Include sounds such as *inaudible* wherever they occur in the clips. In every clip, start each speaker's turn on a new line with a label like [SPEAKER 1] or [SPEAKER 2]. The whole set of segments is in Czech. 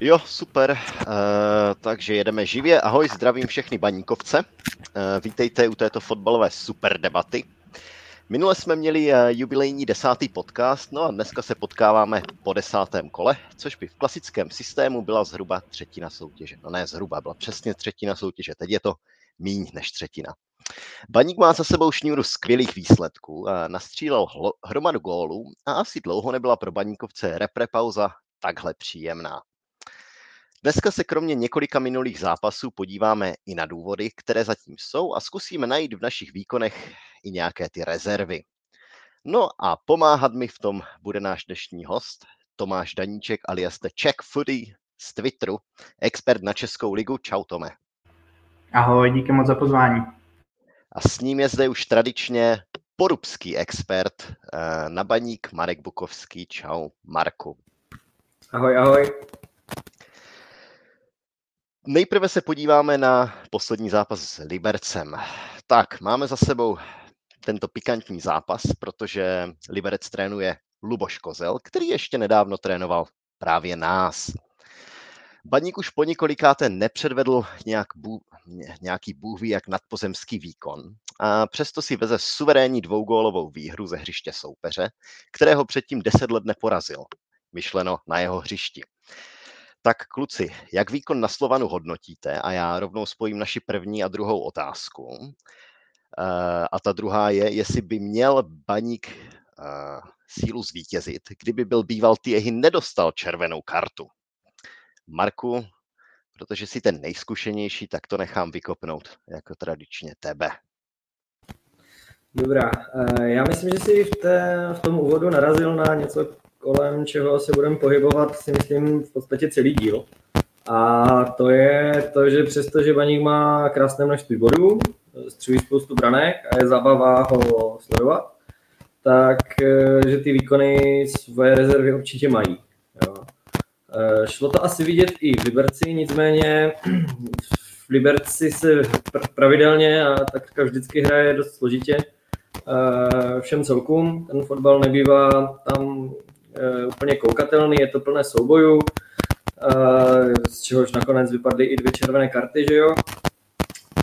[SPEAKER 1] Jo, super. Uh, takže jedeme živě. Ahoj, zdravím všechny baníkovce. Uh, vítejte u této fotbalové super debaty. Minule jsme měli uh, jubilejní desátý podcast, no a dneska se potkáváme po desátém kole, což by v klasickém systému byla zhruba třetina soutěže. No ne zhruba, byla přesně třetina soutěže. Teď je to míň než třetina. Baník má za sebou šňůru skvělých výsledků, nastřílel hromadu gólů a asi dlouho nebyla pro baníkovce repre pauza takhle příjemná. Dneska se kromě několika minulých zápasů podíváme i na důvody, které zatím jsou a zkusíme najít v našich výkonech i nějaké ty rezervy. No a pomáhat mi v tom bude náš dnešní host, Tomáš Daníček alias The Czech Foodie z Twitteru, expert na Českou ligu. Čau Tome.
[SPEAKER 2] Ahoj, díky moc za pozvání.
[SPEAKER 1] A s ním je zde už tradičně porubský expert eh, na baník Marek Bukovský. Čau, Marku.
[SPEAKER 3] Ahoj, ahoj.
[SPEAKER 1] Nejprve se podíváme na poslední zápas s Libercem. Tak, máme za sebou tento pikantní zápas, protože Liberec trénuje Luboš Kozel, který ještě nedávno trénoval právě nás. Baník už po několikáté nepředvedl nějak bů, nějaký bůhví jak nadpozemský výkon a přesto si veze suverénní dvougólovou výhru ze hřiště soupeře, kterého předtím deset let neporazil, myšleno na jeho hřišti. Tak kluci, jak výkon na Slovanu hodnotíte? A já rovnou spojím naši první a druhou otázku. Eh, a ta druhá je, jestli by měl Baník eh, sílu zvítězit, kdyby byl býval Tiehy nedostal červenou kartu. Marku, protože jsi ten nejzkušenější, tak to nechám vykopnout jako tradičně tebe.
[SPEAKER 3] Dobrá, eh, já myslím, že jsi v, té, v tom úvodu narazil na něco, kolem čeho se budeme pohybovat, si myslím, v podstatě celý díl. A to je to, že přesto, že Baník má krásné množství bodů, střílí spoustu branek a je zabava ho sledovat, tak eh, že ty výkony svoje rezervy určitě mají. Jo. Eh, šlo to asi vidět i v Liberci, nicméně v Liberci se pravidelně a tak vždycky hraje dost složitě eh, všem celkům. Ten fotbal nebývá tam úplně koukatelný, je to plné soubojů, eh, z čehož nakonec vypadly i dvě červené karty, že jo,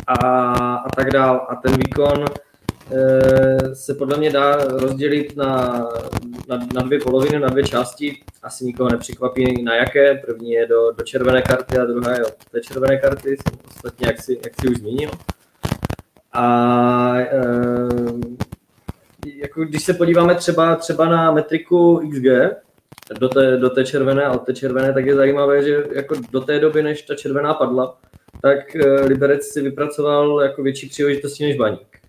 [SPEAKER 3] a, a tak dál. A ten výkon eh, se podle mě dá rozdělit na, na, na dvě poloviny, na dvě části. Asi nikoho nepřekvapí na jaké. První je do, do červené karty a druhá je od té červené karty, ostatně jak si, jak si už zmínil. A e, jako když se podíváme třeba, třeba na metriku XG, do té, do té červené a od té červené, tak je zajímavé, že jako do té doby, než ta červená padla, tak eh, Liberec si vypracoval jako větší příležitosti než Baník.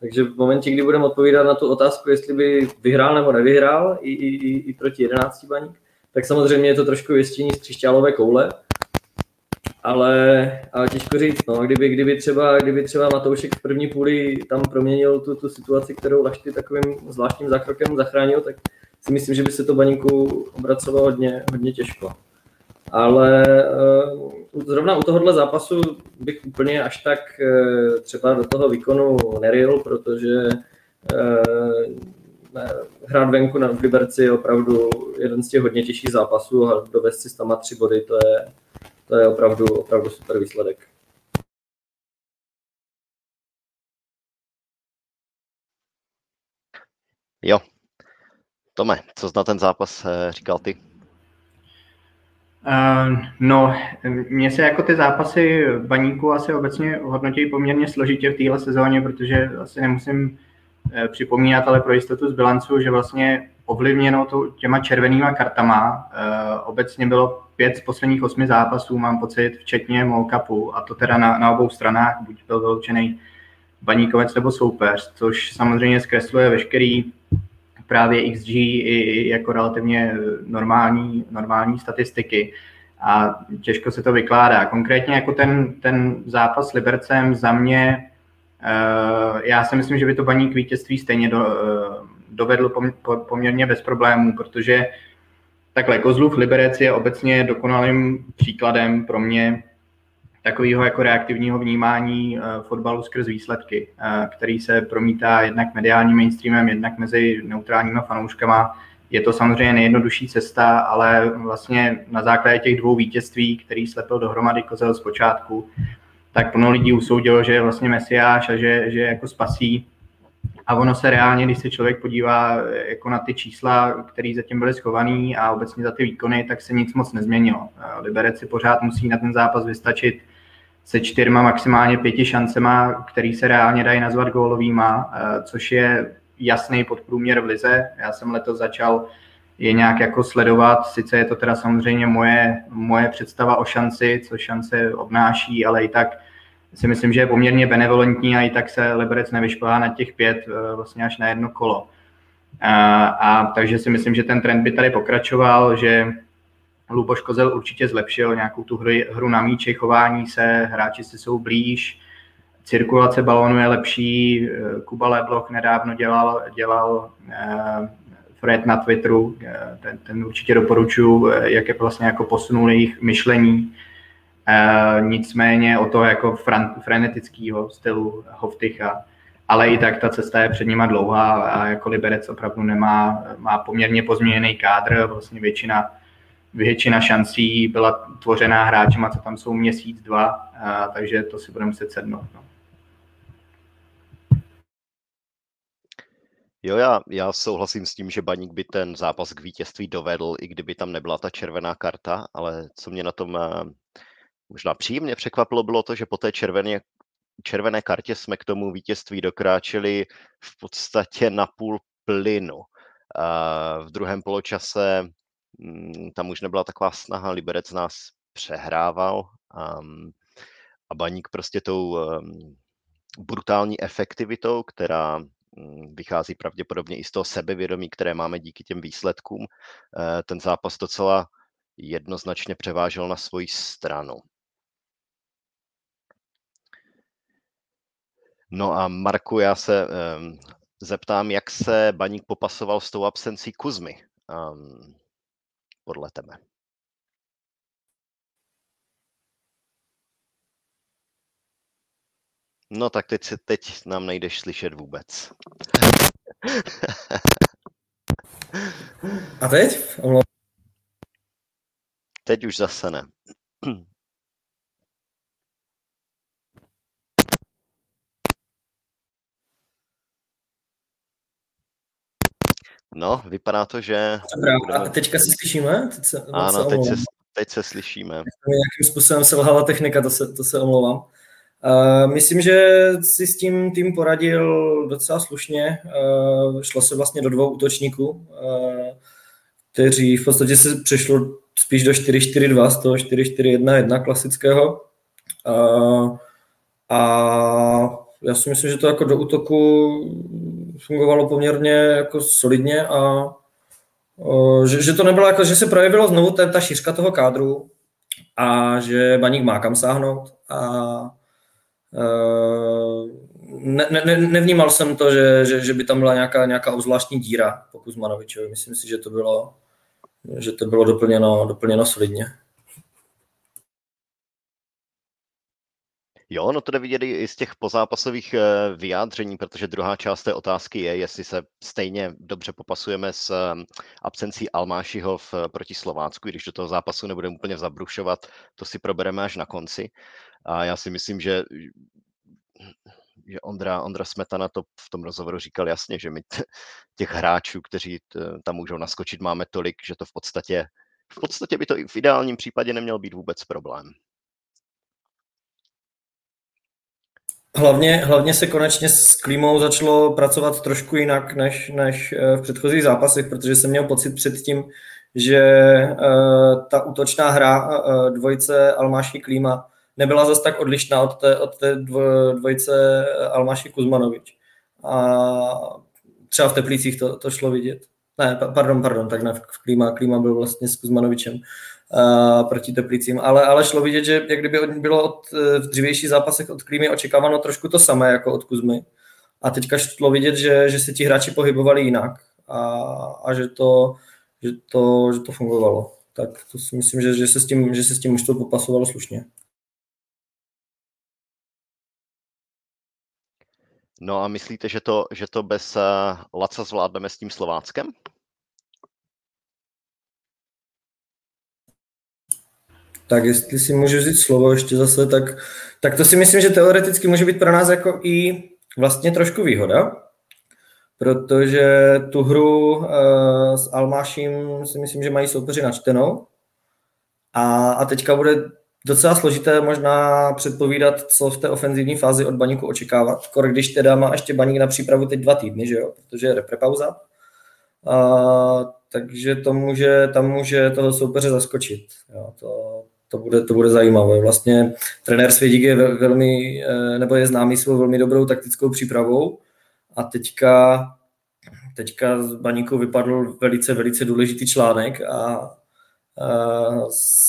[SPEAKER 3] Takže v momentě, kdy budeme odpovídat na tu otázku, jestli by vyhrál nebo nevyhrál i, i, i proti 11 Baník, tak samozřejmě je to trošku věstění z křišťálové koule, ale, ale těžko říct, no, kdyby, kdyby, třeba, kdyby třeba Matoušek v první půli tam proměnil tu, tu situaci, kterou Lašty takovým zvláštním zákrokem zachránil, tak si myslím, že by se to baníku obracovalo hodně, hodně těžko. Ale uh, zrovna u tohohle zápasu bych úplně až tak uh, třeba do toho výkonu neril, protože uh, hrát venku na Liberci je opravdu jeden z těch hodně těžších zápasů a dovést si tam tři body, to je, to je opravdu, opravdu super výsledek.
[SPEAKER 1] Jo. Tome, co na ten zápas eh, říkal ty?
[SPEAKER 2] Uh, no, mně se jako ty zápasy baníku asi obecně hodnotí poměrně složitě v téhle sezóně, protože asi nemusím uh, připomínat, ale pro jistotu z bilancu, že vlastně ovlivněno to těma červenýma kartama. Obecně bylo pět z posledních osmi zápasů, mám pocit, včetně Molkapu, a to teda na, na obou stranách, buď byl vyloučený baníkovec nebo soupeř, což samozřejmě zkresluje veškerý právě XG i jako relativně normální, normální statistiky a těžko se to vykládá. Konkrétně jako ten, ten zápas s Libercem za mě, uh, já si myslím, že by to baník vítězství stejně do, uh, dovedl poměrně bez problémů, protože takhle Kozlův Liberec je obecně dokonalým příkladem pro mě takového jako reaktivního vnímání uh, fotbalu skrz výsledky, uh, který se promítá jednak mediálním mainstreamem, jednak mezi neutrálníma fanouškama. Je to samozřejmě nejjednodušší cesta, ale vlastně na základě těch dvou vítězství, který slepil dohromady Kozel z počátku, tak plno lidí usoudilo, že je vlastně mesiáš a že, že jako spasí. A ono se reálně, když se člověk podívá jako na ty čísla, které zatím byly schované a obecně za ty výkony, tak se nic moc nezměnilo. Liberec si pořád musí na ten zápas vystačit se čtyřma, maximálně pěti šancema, který se reálně dají nazvat gólovýma, což je jasný podprůměr v lize. Já jsem letos začal je nějak jako sledovat, sice je to teda samozřejmě moje, moje představa o šanci, co šance obnáší, ale i tak si myslím, že je poměrně benevolentní a i tak se Liberec nevyšplhá na těch pět eh, vlastně až na jedno kolo. A, a takže si myslím, že ten trend by tady pokračoval, že Luboš Kozel určitě zlepšil nějakou tu hru, hru na míči, chování se, hráči si jsou blíž, cirkulace balónu je lepší, eh, Kuba Lebloch nedávno dělal, dělal eh, Fred na Twitteru, eh, ten, ten určitě doporučuji, eh, jak je vlastně jako posunul jejich myšlení. Nicméně o toho jako fran, frenetického stylu Hoftycha, ale i tak ta cesta je před nima dlouhá a jako Liberec opravdu nemá, má poměrně pozměněný kádr, vlastně většina, většina šancí byla tvořená hráčema, co tam jsou měsíc, dva, takže to si budeme muset sednout. No.
[SPEAKER 1] Jo, já, já souhlasím s tím, že Baník by ten zápas k vítězství dovedl, i kdyby tam nebyla ta červená karta, ale co mě na tom eh, možná příjemně překvapilo, bylo to, že po té červené, červené kartě jsme k tomu vítězství dokráčeli v podstatě na půl plynu. V druhém poločase mm, tam už nebyla taková snaha, Liberec nás přehrával a Baník prostě tou brutální efektivitou, která Mm, vychází pravděpodobně i z toho sebevědomí, které máme díky těm výsledkům. Eh, ten zápas docela jednoznačně převážel na svoji stranu. No a Marku, já se um, zeptám, jak se Baník popasoval s tou absencí Kuzmy um, podle tebe. No tak teď, se, teď nám nejdeš slyšet vůbec.
[SPEAKER 3] A teď?
[SPEAKER 1] Teď už zase ne. No, vypadá to, že...
[SPEAKER 3] Dobrá, budeme... a teďka se slyšíme?
[SPEAKER 1] Teď se, ano, se teď se, teď se slyšíme.
[SPEAKER 3] Nějakým způsobem selhala technika, to se, to se omlouvám. Uh, myslím, že si s tím tým poradil docela slušně. Uh, šlo se vlastně do dvou útočníků, uh, kteří v podstatě se přešlo spíš do 4-4-2 z toho 4-4-1-1 klasického. Uh, a já si myslím, že to jako do útoku fungovalo poměrně jako solidně a že, že to nebylo jako, že se projevilo znovu ta, ta šířka toho kádru a že Baník má kam sáhnout a Eh, ne, ne, nevnímal jsem to, že, že, že by tam byla nějaká, nějaká obzvláštní díra po Kuzmanovičovi. Myslím si, že to bylo, že to bylo doplněno, doplněno solidně.
[SPEAKER 1] Jo, no to jde vidět i z těch pozápasových eh, vyjádření, protože druhá část té otázky je, jestli se stejně dobře popasujeme s eh, absencí Almášiho v, proti Slovácku, když do toho zápasu nebudeme úplně zabrušovat, to si probereme až na konci. A já si myslím, že že Ondra, Ondra Smetana to v tom rozhovoru říkal jasně, že my těch hráčů, kteří tam můžou naskočit, máme tolik, že to v podstatě, v podstatě by to i v ideálním případě neměl být vůbec problém.
[SPEAKER 3] Hlavně, hlavně se konečně s klímou začalo pracovat trošku jinak než, než eh, v předchozích zápasech, protože jsem měl pocit předtím, že uh, ta útočná hra uh, dvojice Almáši Klíma nebyla zase tak odlišná od té, od té dvojice Almáši Kuzmanovič. A třeba v Teplicích to, to šlo vidět. Ne, pardon, pardon, tak ne, v Klíma, Klíma byl vlastně s Kuzmanovičem uh, proti Teplicím, ale, ale šlo vidět, že jak kdyby bylo od, v dřívějších zápasech od Klímy očekáváno trošku to samé jako od Kuzmy. A teďka šlo vidět, že, že se ti hráči pohybovali jinak a, a že, to, že, to, že to fungovalo. Tak to si myslím, že, že se s tím, že se s tím už to popasovalo slušně.
[SPEAKER 1] No a myslíte, že to, že to bez eh, Laca zvládneme s tím Slováckem?
[SPEAKER 3] Tak jestli si můžu vzít slovo ještě zase, tak, tak to si myslím, že teoreticky může být pro nás jako i vlastně trošku výhoda, protože tu hru uh, s Almáším si myslím, že mají soupeři načtenou a, a teďka bude docela složité možná předpovídat, co v té ofenzivní fázi od Baníku očekávat, kor když teda má ještě Baník na přípravu teď dva týdny, že jo, protože je reprepauza. A, takže to může, tam může toho soupeře zaskočit. Jo, to, to, bude, to bude zajímavé. Vlastně trenér Svědík je velmi, eh, nebo je známý svou velmi dobrou taktickou přípravou a teďka, teďka z Baníku vypadl velice, velice důležitý článek a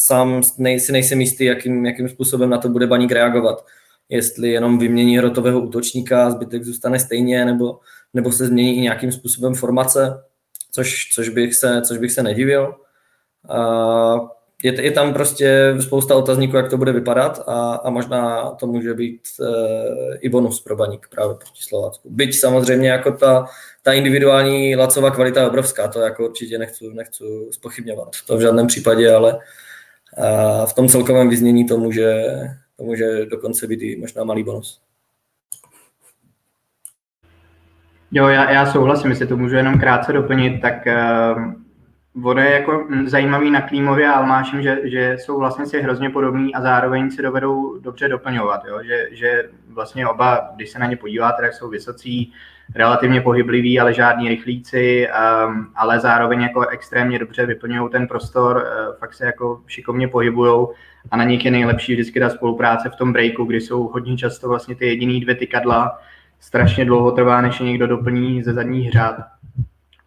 [SPEAKER 3] sám nej, si nejsem jistý, jakým, jakým způsobem na to bude Baník reagovat. Jestli jenom vymění hrotového útočníka zbytek zůstane stejně, nebo, nebo se změní i nějakým způsobem formace, což, což, bych, se, což bych se nedivil. Je, je tam prostě spousta otazníků, jak to bude vypadat a, a možná to může být e, i bonus pro Baník právě proti Slovácku. Byť samozřejmě jako ta, ta individuální lacová kvalita je obrovská, to jako určitě nechci, nechci spochybňovat. To v žádném případě, ale a v tom celkovém vyznění to může, to může dokonce být i možná malý bonus.
[SPEAKER 2] Jo, já, já souhlasím, jestli to můžu jenom krátce doplnit, tak uh, ono je jako zajímavý na Klímově a Almášem, že, že jsou vlastně si hrozně podobní a zároveň si dovedou dobře doplňovat, jo? Že, že vlastně oba, když se na ně podíváte, tak jsou vysocí, relativně pohybliví, ale žádní rychlíci, um, ale zároveň jako extrémně dobře vyplňují ten prostor, uh, fakt se jako šikovně pohybují a na nich je nejlepší vždycky ta spolupráce v tom breaku, kdy jsou hodně často vlastně ty jediný dvě tykadla, strašně dlouho trvá, než je někdo doplní ze zadních řád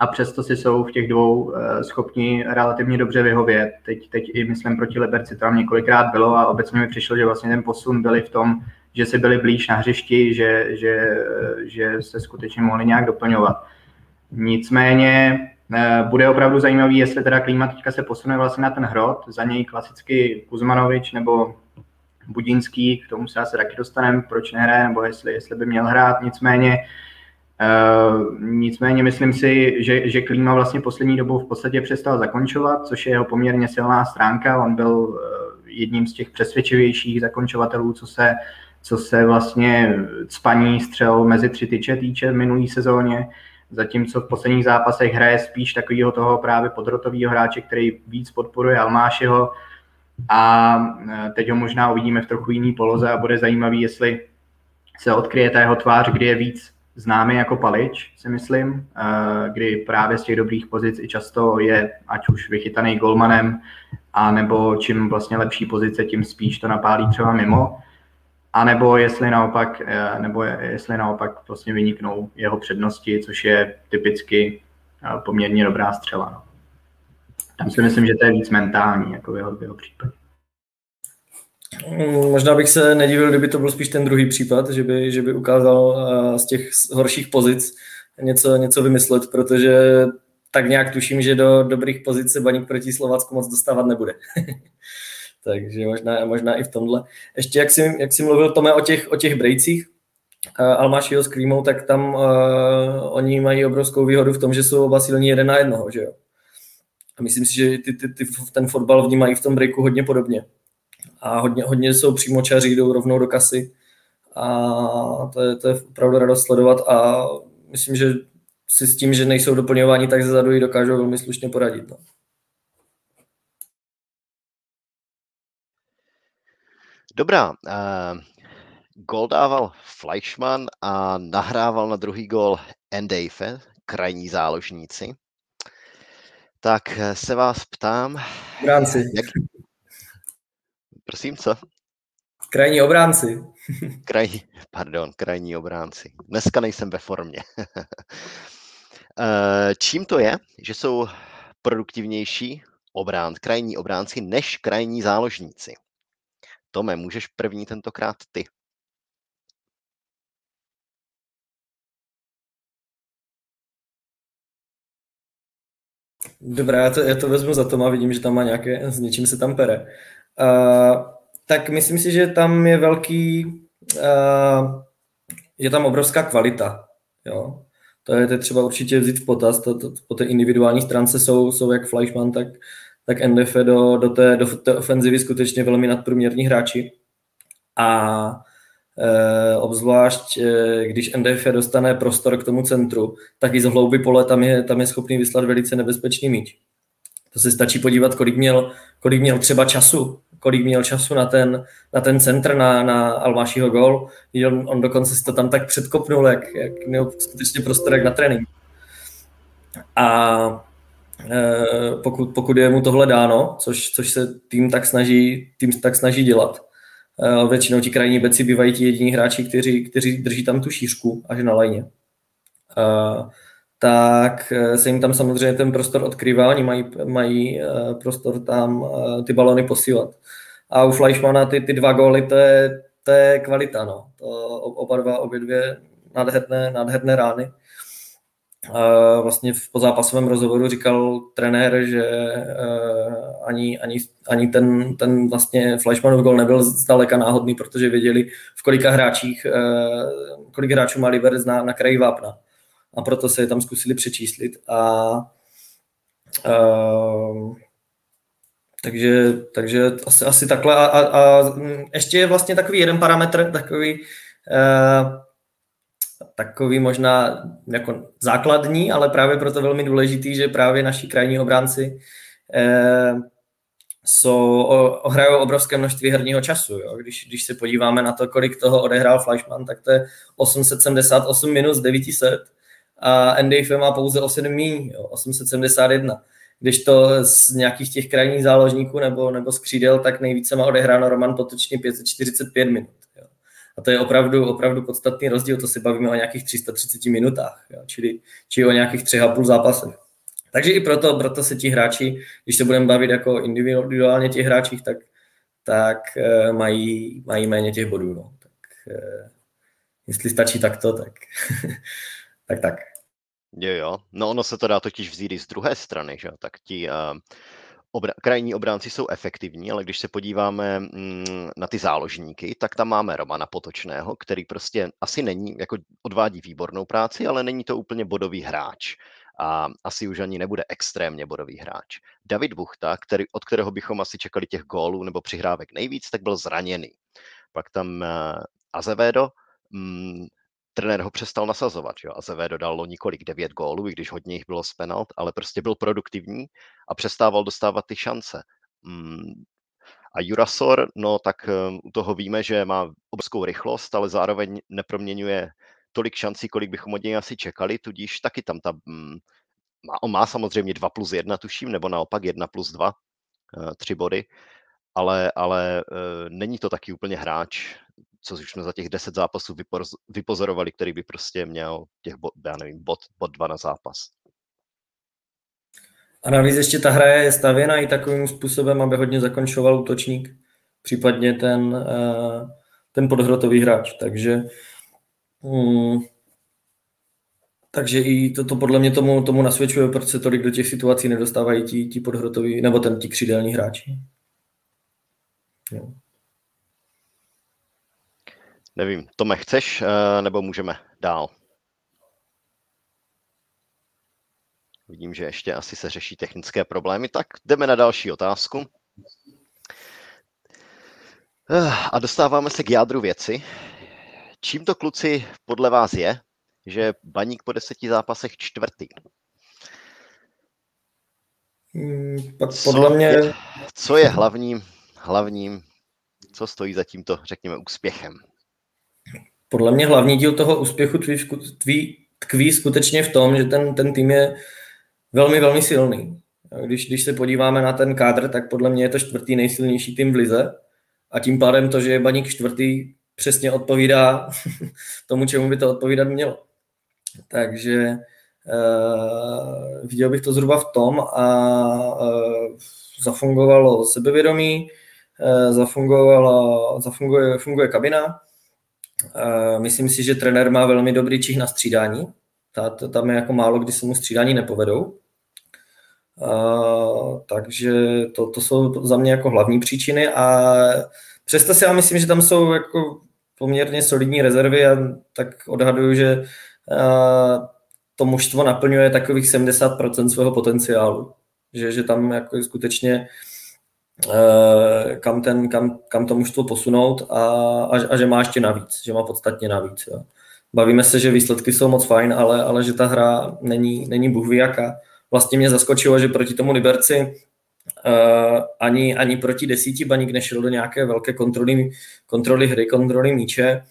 [SPEAKER 2] a přesto si jsou v těch dvou uh, schopni relativně dobře vyhovět. Teď, teď i myslím proti Liberci tam několikrát bylo a obecně mi přišlo, že vlastně ten posun byli v tom, že si byli blíž na hřišti, že, že, že se skutečně mohli nějak doplňovat. Nicméně eh, bude opravdu zajímavý, jestli teda klima teďka se posune vlastně na ten hrot, za něj klasicky Kuzmanovič nebo Budinský, k tomu se asi taky dostaneme, proč nehraje, nebo jestli, jestli by měl hrát, nicméně nicméně myslím si, že, že Klíma vlastně poslední dobou v podstatě přestal zakončovat, což je jeho poměrně silná stránka. On byl uh, jedním z těch přesvědčivějších zakončovatelů, co se co se vlastně spaní střel mezi tři tyče týče v minulý sezóně, zatímco v posledních zápasech hraje spíš takového toho právě podrotového hráče, který víc podporuje Almášeho a e, teď ho možná uvidíme v trochu jiný poloze a bude zajímavý, jestli se odkryje ta jeho tvář, kdy je víc známý jako palič, si myslím, e, kdy právě z těch dobrých pozic i často je ať už vychytaný golmanem, a nebo čím vlastně lepší pozice, tím spíš to napálí třeba mimo. A nebo jestli naopak, eh, nebo jestli naopak vlastně vyniknou jeho přednosti, což je typicky eh, poměrně dobrá střela. No. Tam si myslím, že to je víc mentální, jako v jeho, v jeho případě.
[SPEAKER 3] Mm, možná bych se nedivil, kdyby to byl spíš ten druhý případ, že by, že by ukázal eh, z těch horších pozic něco, něco vymyslet, protože tak nějak tuším, že do dobrých pozic se Baník proti Slovácku moc dostávat nebude. *laughs* takže možná, možná i v tomhle. Ještě jak jsi, jak jsi mluvil, Tome, o těch, o těch brejcích, uh, Almášiho s Krímou, tak tam uh, oni mají obrovskou výhodu v tom, že jsou oba silní jeden na jednoho, že jo. A myslím si, že ty, ty, ty, ten fotbal vnímají v tom breaku hodně podobně. A hodně, hodně jsou přímočaří, jdou rovnou do kasy. A to je, to je opravdu radost sledovat a myslím, že si s tím, že nejsou doplňováni, tak zezadu i dokážou velmi slušně poradit. No.
[SPEAKER 1] Dobrá, uh, gol dával Fleischmann a nahrával na druhý gol Endeife, krajní záložníci. Tak eh, se vás ptám...
[SPEAKER 3] Jak...
[SPEAKER 1] Prosím, co?
[SPEAKER 3] Krajní obránci. *laughs*
[SPEAKER 1] krajní, pardon, krajní obránci. Dneska nejsem ve formě. *laughs* Eh, čím to je, že jsou produktivnější obrán, krajní obránci než krajní záložníci? Tome, můžeš první tentokrát ty.
[SPEAKER 3] Dobrá, já to, já to vezmu za Toma, vidím, že tam má nějaké, s něčím se tam pere. Uh, tak myslím si, že tam je velký, uh, je tam obrovská kvalita, jo. To je, to třeba určitě vzít v potaz, to, to, po té individuální stránce jsou, jsou jak Fleischmann, tak, tak NDF do, do, té, do té ofenzivy skutečně velmi nadprůměrní hráči. A e, obzvlášť, e, když NDF dostane prostor k tomu centru, tak i z hlouby pole tam je, tam je schopný vyslat velice nebezpečný míč. To se stačí podívat, kolik měl, kolik měl třeba času, kolik měl času na ten, na ten centr, na, na Almášího gol. On, on dokonce si to tam tak předkopnul, jak, jak měl skutečně prostor jak na trénink. A e, pokud, pokud je mu tohle dáno, což, což se tým tak snaží, tým tak snaží dělat, e, většinou ti krajní beci bývají ti jediní hráči, kteří, kteří drží tam tu šířku až na lajně. E, tak se jim tam samozřejmě ten prostor odkrývá, oni mají, mají prostor tam ty balony posílat. A u Fleischmana ty, ty dva góly, to je, to je kvalita, no. To oba dva, obě dvě nádherné, nádherné rány vlastně v pozápasovém rozhovoru říkal trenér, že eh, ani, ani, ani ten, ten vlastně Fleischmannův gol nebyl zdaleka náhodný, protože věděli, v kolika hráčích, eh, kolik hráčů má Liberec na, na kraji vápna. A proto se je tam zkusili přečíslit. A, a takže, takže asi, asi takhle. A, a, a ještě je vlastně takový jeden parametr, takový, takový možná jako základní, ale právě proto velmi důležitý, že právě naši krajní obránci eh, jsou, ohrajou obrovské množství herního času. Jo. Když, když se podíváme na to, kolik toho odehrál Flashman, tak to je 878 minus 900 a NDF má pouze 8 míň, 871. Když to z nějakých těch krajních záložníků nebo, nebo z křídel, tak nejvíce má odehráno Roman Potočný 545 minut. A to je opravdu, opravdu podstatný rozdíl, to si bavíme o nějakých 330 minutách, jo, čili, čili o nějakých třech a půl zápasech. Takže i proto, proto se ti hráči, když se budeme bavit jako individuálně těch hráčích, tak, tak uh, mají, mají méně těch bodů. No. Tak, uh, jestli stačí takto, tak *laughs* tak. tak.
[SPEAKER 1] Jo, jo. No ono se to dá totiž vzít i z druhé strany, že Tak ti uh, obra- krajní obránci jsou efektivní, ale když se podíváme mm, na ty záložníky, tak tam máme Romana Potočného, který prostě asi není, jako odvádí výbornou práci, ale není to úplně bodový hráč. A asi už ani nebude extrémně bodový hráč. David Buchta, který, od kterého bychom asi čekali těch gólů nebo přihrávek nejvíc, tak byl zraněný. Pak tam uh, Azevedo, mm, trenér ho přestal nasazovat. Jo? Azevedo dodal několik devět gólů, i když hodně jich bylo z penalt, ale prostě byl produktivní a přestával dostávat ty šance. Mm. A Jurasor, no tak um, u toho víme, že má obrovskou rychlost, ale zároveň neproměňuje tolik šancí, kolik bychom od něj asi čekali, tudíž taky tam ta, mm, má, on má samozřejmě 2 plus 1, tuším, nebo naopak 1 plus 2, uh, tři body, ale, ale uh, není to taky úplně hráč, co jsme za těch 10 zápasů vypozorovali, který by prostě měl těch, bod, já nevím, bod, bod 2 na zápas.
[SPEAKER 3] A navíc ještě ta hra je stavěna i takovým způsobem, aby hodně zakončoval útočník, případně ten, eh, ten podhrotový hráč. Takže um, takže i to, to podle mě tomu, tomu nasvědčuje, proč se tolik do těch situací nedostávají ti, ti podhrotoví, nebo ten ti křídelní hráči. Jo.
[SPEAKER 1] Nevím, Tome, chceš, eh, nebo můžeme dál? Vidím, že ještě asi se řeší technické problémy, tak jdeme na další otázku. Eh, a dostáváme se k jádru věci. Čím to kluci podle vás je, že baník po deseti zápasech čtvrtý?
[SPEAKER 3] Hmm, podle mě...
[SPEAKER 1] Je, co je hlavním, hlavním, co stojí za tímto, řekněme, úspěchem?
[SPEAKER 3] Podle mě hlavní díl toho úspěchu tví, tví, tkví skutečně v tom, že ten, ten tým je velmi, velmi silný. Když, když se podíváme na ten kádr, tak podle mě je to čtvrtý nejsilnější tým v Lize a tím pádem to, že je Baník čtvrtý, přesně odpovídá *laughs* tomu, čemu by to odpovídat mělo. Takže uh, viděl bych to zhruba v tom a uh, zafungovalo sebevědomí, uh, zafungovalo, zafunguje, funguje kabina, Myslím si, že trenér má velmi dobrý čich na střídání. Tam je jako málo, kdy se mu střídání nepovedou. Takže to, to jsou za mě jako hlavní příčiny a přesto si já myslím, že tam jsou jako poměrně solidní rezervy a tak odhaduju, že to mužstvo naplňuje takových 70% svého potenciálu. že, že tam jako skutečně uh, kam, ten, kam, kam to mužstvo posunout a, a, a, že má ještě navíc, že má podstatně navíc. Jo. Bavíme se, že výsledky jsou moc fajn, ale, ale že ta hra není, není bůh jaká. Vlastně mě zaskočilo, že proti tomu Liberci uh, ani, ani proti desíti baník nešel do nějaké velké kontroly, kontroly hry, kontroly míče.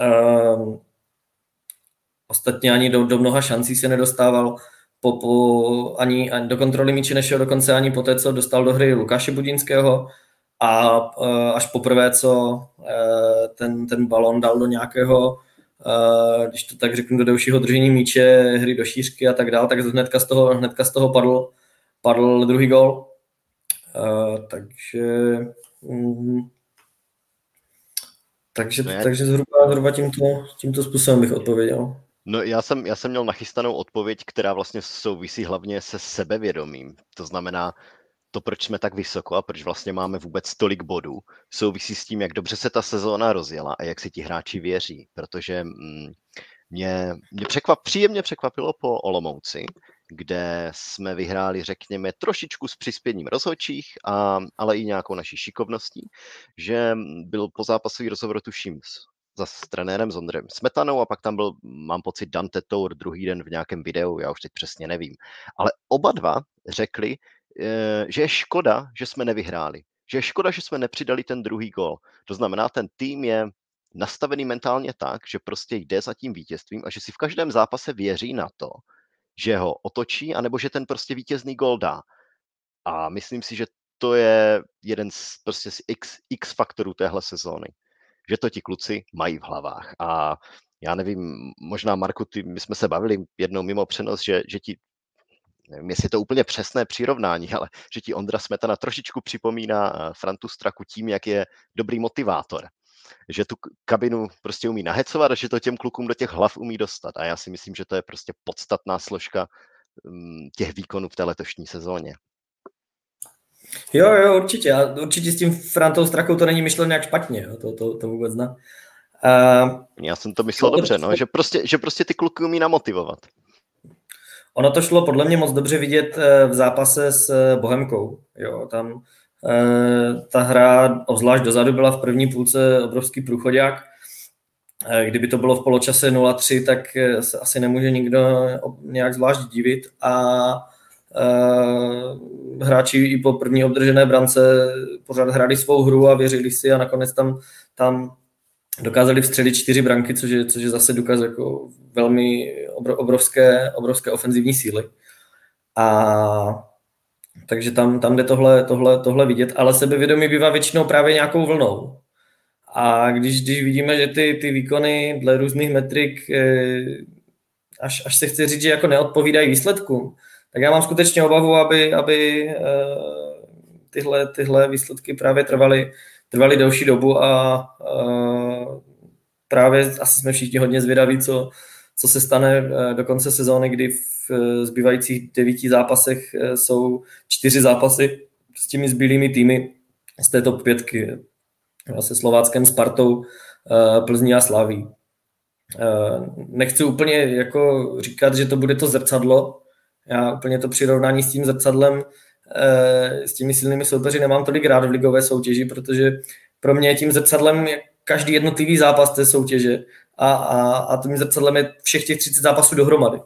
[SPEAKER 3] Uh, ostatně ani do, do mnoha šancí se nedostával po, po, ani, ani do kontroly míče nešel dokonce ani po té, co dostal do hry Lukáše Budinského a uh, až poprvé, co uh, ten, ten balon dal do nějakého Uh, když to tak řeknu, do delšího držení míče, hry do šířky a tak dále, tak hnedka z toho, hnedka z toho padl, padl druhý gol. Uh, takže um, takže, takže zhruba, zhruba tímto, tímto způsobem bych odpověděl.
[SPEAKER 1] No já jsem, já jsem měl nachystanou odpověď, která vlastně souvisí hlavně se sebevědomím. To znamená, to, proč jsme tak vysoko a proč vlastně máme vůbec tolik bodů, souvisí s tím, jak dobře se ta sezóna rozjela a jak si ti hráči věří, protože mm, mě, mě překvap, příjemně překvapilo po Olomouci, kde jsme vyhráli, řekněme, trošičku s přispěním rozhodčích, a, ale i nějakou naší šikovností, že byl po zápasový rozhovor, tuším, za s trenérem s Ondrem Smetanou a pak tam byl, mám pocit, Dante Tour druhý den v nějakém videu, já už teď přesně nevím. Ale oba dva řekli, eh, že je škoda, že jsme nevyhráli. Že je škoda, že jsme nepřidali ten druhý gol. To znamená, ten tým je nastavený mentálně tak, že prostě jde za tím vítězstvím a že si v každém zápase věří na to, že ho otočí, anebo že ten prostě vítězný gol dá. A myslím si, že to je jeden z, prostě z x, x faktorů téhle sezóny že to ti kluci mají v hlavách. A já nevím, možná Marku, ty, my jsme se bavili jednou mimo přenos, že, že ti nevím, jestli je to úplně přesné přirovnání, ale že ti Ondra Smetana trošičku připomíná eh, Frantu Straku tím, jak je dobrý motivátor. Že tu kabinu prostě umí nahecovat a že to těm klukům do těch hlav umí dostat. A já si myslím, že to je prostě podstatná složka mm, těch výkonů v té letošní sezóně.
[SPEAKER 3] Jo, jo, určitě. A určitě s tím Frantou Strakou to není myšleno nějak špatně. Jo. To, to, to vůbec ne.
[SPEAKER 1] Uh, Já jsem to myslel dobře, no, že, prostě, že prostě ty kluky umí namotivovat.
[SPEAKER 3] Ono to šlo podle mě moc dobře vidět eh, v zápase s eh, Bohemkou. Jo, tam eh, ta hra, obzvlášť dozadu, byla v první půlce obrovský průchodák. Kdyby to bylo v poločase 0-3, tak se asi nemůže nikdo nějak zvlášť divit. A hráči i po první obdržené brance pořád hráli svou hru a věřili si a nakonec tam, tam dokázali vstřelit čtyři branky, což je, což je zase důkaz jako velmi obrovské, obrovské ofenzivní síly. A takže tam, tam jde tohle, tohle, tohle vidět, ale sebevědomí bývá většinou právě nějakou vlnou. A když, když vidíme, že ty, ty výkony dle různých metrik eh, až, až se chce říct, že jako neodpovídají výsledkům, tak já mám skutečně obavu, aby, aby eh, tyhle, tyhle výsledky právě trvaly, trvaly delší dobu a eh, právě asi jsme všichni hodně zvědaví, co, co se stane eh, do konce sezóny, kdy v zbývajících devíti zápasech jsou čtyři zápasy s těmi zbylými týmy z této pětky. Se Slováckem, Spartou, Plzní a Slaví. Nechci úplně jako říkat, že to bude to zrcadlo, já úplně to přirovnání s tím zrcadlem, eh, s těmi silnými soupeři nemám tolik rád v ligové soutěži, protože pro mě tím zrcadlem je každý jednotlivý zápas té soutěže a, a, a tím zrcadlem je všech těch 30 zápasů dohromady.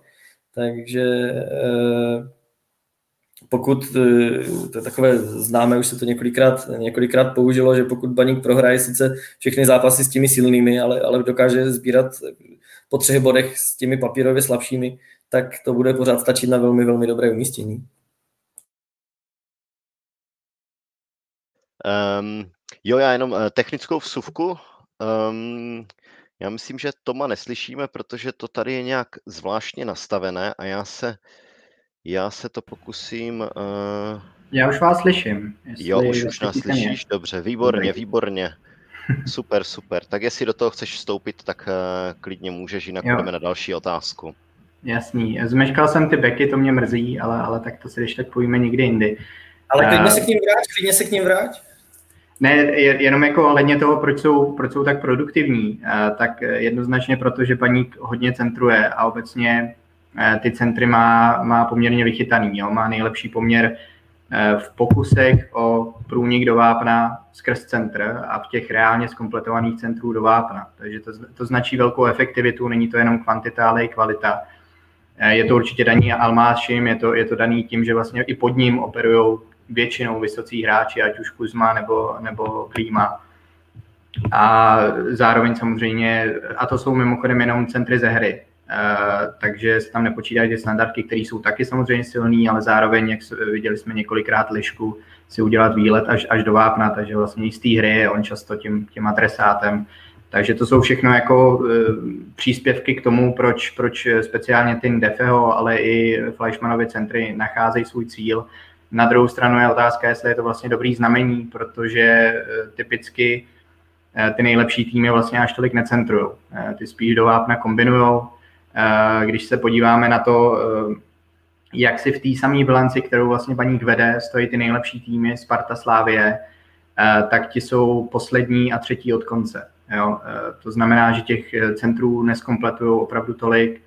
[SPEAKER 3] Takže eh, pokud, eh, to je takové známé, už se to několikrát, několikrát použilo, že pokud baník prohraje sice všechny zápasy s těmi silnými, ale, ale dokáže sbírat po třech bodech s těmi papírově slabšími, tak to bude pořád stačit na velmi, velmi dobré umístění.
[SPEAKER 1] Um, jo, já jenom uh, technickou vsuvku. Um, já myslím, že Toma neslyšíme, protože to tady je nějak zvláštně nastavené a já se, já se to pokusím... Uh...
[SPEAKER 2] Já už vás slyším.
[SPEAKER 1] Jo, už, už nás slyšíš, dobře, výborně, výborně. *laughs* Super, super. Tak jestli do toho chceš vstoupit, tak uh, klidně můžeš, jinak jo. na další otázku.
[SPEAKER 2] Jasný. Zmeškal jsem ty beky, to mě mrzí, ale, ale tak to si když tak pojíme někdy jindy.
[SPEAKER 3] Ale klidně se k ním vrát, klidně se k ním vrát.
[SPEAKER 2] Ne, jenom jako ohledně toho, proč jsou, proč jsou tak produktivní, tak jednoznačně proto, že paník hodně centruje a obecně ty centry má, má poměrně vychytaný. Jo? Má nejlepší poměr v pokusech o průnik do vápna skrz centr a v těch reálně zkompletovaných centrů do vápna. Takže to, to značí velkou efektivitu, není to jenom kvantita, ale i kvalita. Je to určitě daný Almášim, je to, je to daný tím, že vlastně i pod ním operují většinou vysocí hráči, ať už Kuzma nebo, nebo Klíma. A zároveň samozřejmě, a to jsou mimochodem jenom centry ze hry, Uh, takže se tam nepočítají ty standardky, které jsou taky samozřejmě silný, ale zároveň, jak viděli jsme několikrát lišku, si udělat výlet až, až do vápna, takže vlastně z té hry je on často tím, tím adresátem. Takže to jsou všechno jako uh, příspěvky k tomu, proč, proč speciálně ty Defeho, ale i Fleischmannovy centry nacházejí svůj cíl. Na druhou stranu je otázka, jestli je to vlastně dobrý znamení, protože uh, typicky ty nejlepší týmy vlastně až tolik necentrují. Ty spíš do vápna kombinují, Eh, když se podíváme na to, eh, jak si v té samé bilanci, kterou vlastně Baník vede, stojí ty nejlepší týmy Sparta Slávie, eh, tak ti jsou poslední a třetí od konce. Jo? To znamená, že těch centrů neskompletují opravdu tolik,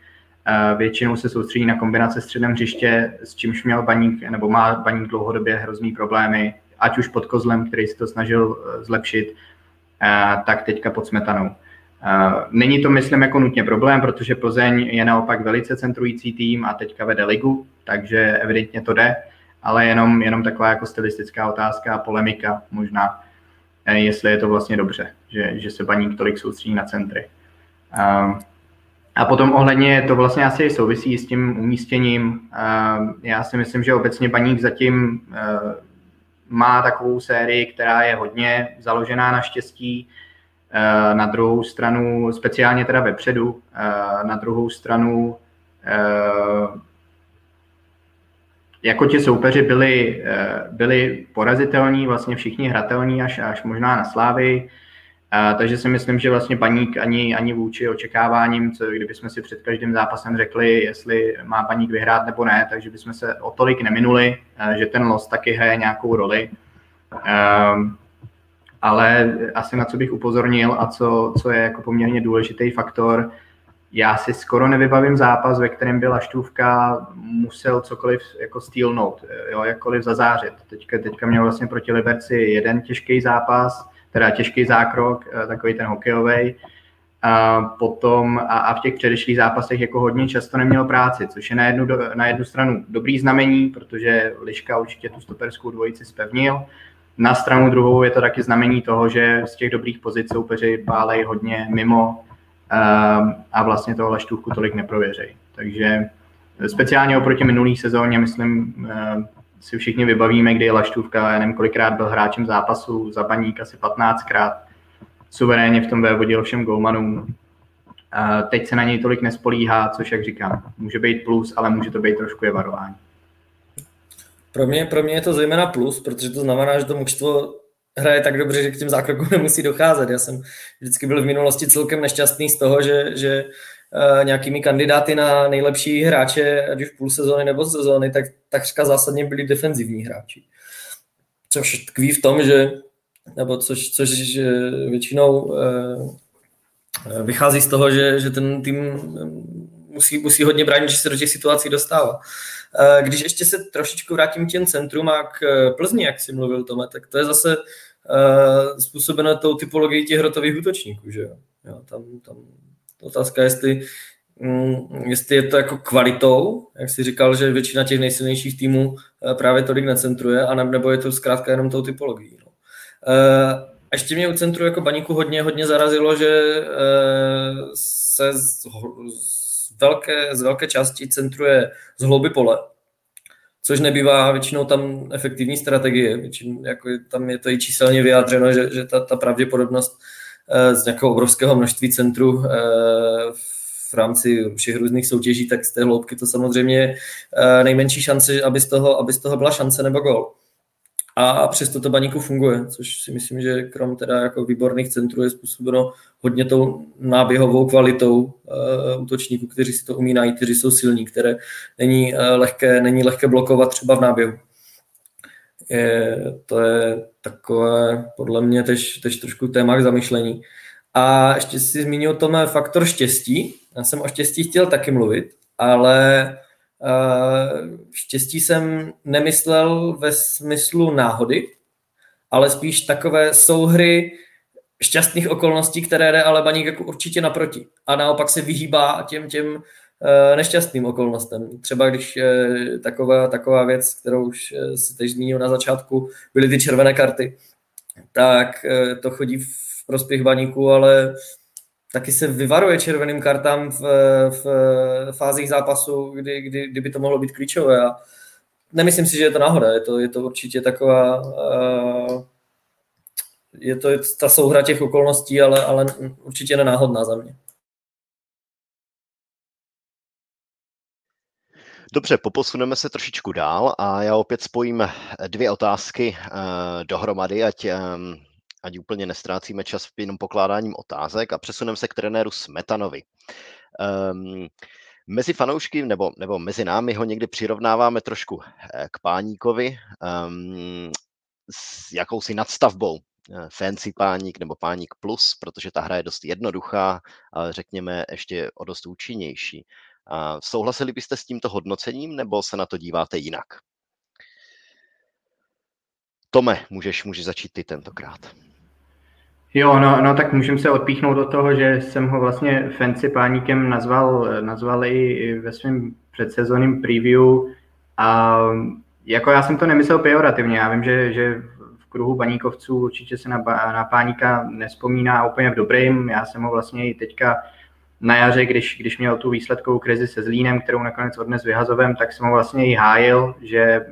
[SPEAKER 2] většinou se soustředí na kombinace středem hřiště, s čímž měl Baník, nebo má Baník dlouhodobě hrozný problémy, ať už pod Kozlem, který se to snažil zlepšit, tak teďka pod Smetanou. Není to, myslím, jako nutně problém, protože Plzeň je naopak velice centrující tým a teďka vede ligu, takže evidentně to jde, ale jenom, jenom taková jako stylistická otázka a polemika možná, eh, jestli je to vlastně dobře, že, že se baník tolik soustředí na centry. A potom ohledně to vlastně asi souvisí s tím umístěním. Já si myslím, že obecně baník zatím eh, má takovou sérii, která je hodně založená na štěstí, Eh, na druhou stranu, speciálně teda vepředu, eh, na druhou stranu jako ti soupeři byli, byli porazitelní, vlastně všichni hratelní až, až možná na slávy, takže si myslím, že vlastně paník ani, ani vůči očekáváním, co kdybychom si před každým zápasem řekli, jestli má paník vyhrát nebo ne, takže bychom se o tolik neminuli, že ten los taky hraje nějakou roli. Ale asi na co bych upozornil a co, co je jako poměrně důležitý faktor, já si skoro nevybavím zápas, ve kterém byla Štůvka, musel cokoliv jako stýlnout, jo, jakkoliv zazářit. Teďka, teďka měl vlastně proti Liberci jeden těžký zápas, teda těžký zákrok, eh, takový ten hokejový. A potom a, a v těch předešlých zápasech jako hodně často neměl práci, což je na jednu, na jednu stranu dobrý znamení, protože Liška určitě tu stoperskou dvojici spevnil, na stranu druhou je to taky znamení toho, že z těch dobrých pozic soupeři bálejí hodně mimo a vlastně toho Laštůvku tolik neprověřejí. Takže speciálně oproti minulý sezóně, myslím, um, si všichni vybavíme, kdy Laštůvka, já nevím, kolikrát byl hráčem zápasu za baník, asi 15krát, suverénně v tom vévodil všem golmanům. Teď se na něj tolik nespolíhá, což, jak říkám, může být plus, ale může to být trošku je varování.
[SPEAKER 3] Pro mě, pro mě je to zejména plus, protože to znamená, že to mužstvo hraje tak dobře, že k těm zákrokům *laughs* nemusí docházet. Já jsem vždycky byl v minulosti celkem nešťastný z toho, že, že uh, nějakými kandidáty na nejlepší hráče, ať už půl sezóny nebo sezóny, tak takřka zásadně byli defenzivní hráči. Což tkví v tom, že nebo což, což že většinou uh, vychází z toho, že, že ten tým musí, musí hodně bránit, že se do těch situací dostává. Eh, když ještě se trošičku vrátím k těm centrum a k eh, Plzni, jak jsi mluvil, Tome, tak to je zase uh, způsobeno tou typologií těch hrotových útočníků, že jo. jo tam, tam otázka, jestli, um, jestli je to jako kvalitou, jak jsi říkal, že většina těch nejsilnějších týmů právě tolik necentruje, a nebo je to zkrátka jenom tou typologií. No. Uh, ještě mě u centru jako baníku hodně, hodně zarazilo, že se z, z velké, z velké části centruje z hlouby pole, což nebývá většinou tam efektivní strategie. Většinou, jako tam je to i číselně vyjádřeno, že, že ta, ta pravděpodobnost eh, z nějakého obrovského množství centrů eh, v rámci všech různých soutěží, tak z té hloubky to samozřejmě eh, nejmenší šance, aby z toho, aby z toho byla šance nebo gol a přesto to baníku funguje, což si myslím, že krom teda jako výborných centrů je způsobeno hodně tou náběhovou kvalitou uh, útočníků, kteří si to umí najít, kteří jsou silní, které není, uh, lehké, není lehké blokovat třeba v náběhu. Je, to je takové podle mě tež, tež trošku téma k zamyšlení. A ještě si zmínil tom faktor štěstí. Já jsem o štěstí chtěl taky mluvit, ale štěstí jsem nemyslel ve smyslu náhody, ale spíš takové souhry šťastných okolností, které jde ale baník jako určitě naproti. A naopak se vyhýbá těm, těm Eh, nešťastným okolnostem. Třeba když eh, taková, taková věc, kterou už eh, si teď zmínil na začátku, byly ty červené karty, tak to chodí v prospěch baníku, ale taky se vyvaruje červeným kartám v, v fázích zápasu, kdy, kdy, kdyby to mohlo být klíčové. A nemyslím si, že je to náhoda, je to, je to určitě taková je to ta souhra těch okolností, ale, ale určitě nenáhodná za mě.
[SPEAKER 1] Dobře, poposuneme se trošičku dál a já opět spojím dvě otázky uh, dohromady, ať, um, ať úplně nestrácíme čas v jenom pokládáním otázek a přesuneme se k trenéru Smetanovi. Um, mezi fanoušky nebo, nebo mezi námi ho někdy přirovnáváme trošku eh, k páníkovi um, s jakousi nadstavbou fancy páník nebo páník plus, protože ta hra je dost jednoduchá, ale řekněme ještě o dost účinnější. Souhlasili byste s tímto hodnocením, nebo se na to díváte jinak? Tome, můžeš, můžeš začít ty tentokrát.
[SPEAKER 2] Jo, no, no tak můžeme se odpíchnout do toho, že jsem ho vlastně fancy páníkem nazval, nazval i ve svém předsezonním preview. A jako já jsem to nemyslel pejorativně, já vím, že, že v kruhu baníkovců určitě se na, na páníka nespomíná úplně v dobrým, já jsem ho vlastně i teďka na jaře, když, když měl tu výsledkovou krizi se Zlínem, kterou nakonec odnes vyhazovem, tak jsem ho vlastně i hájil, že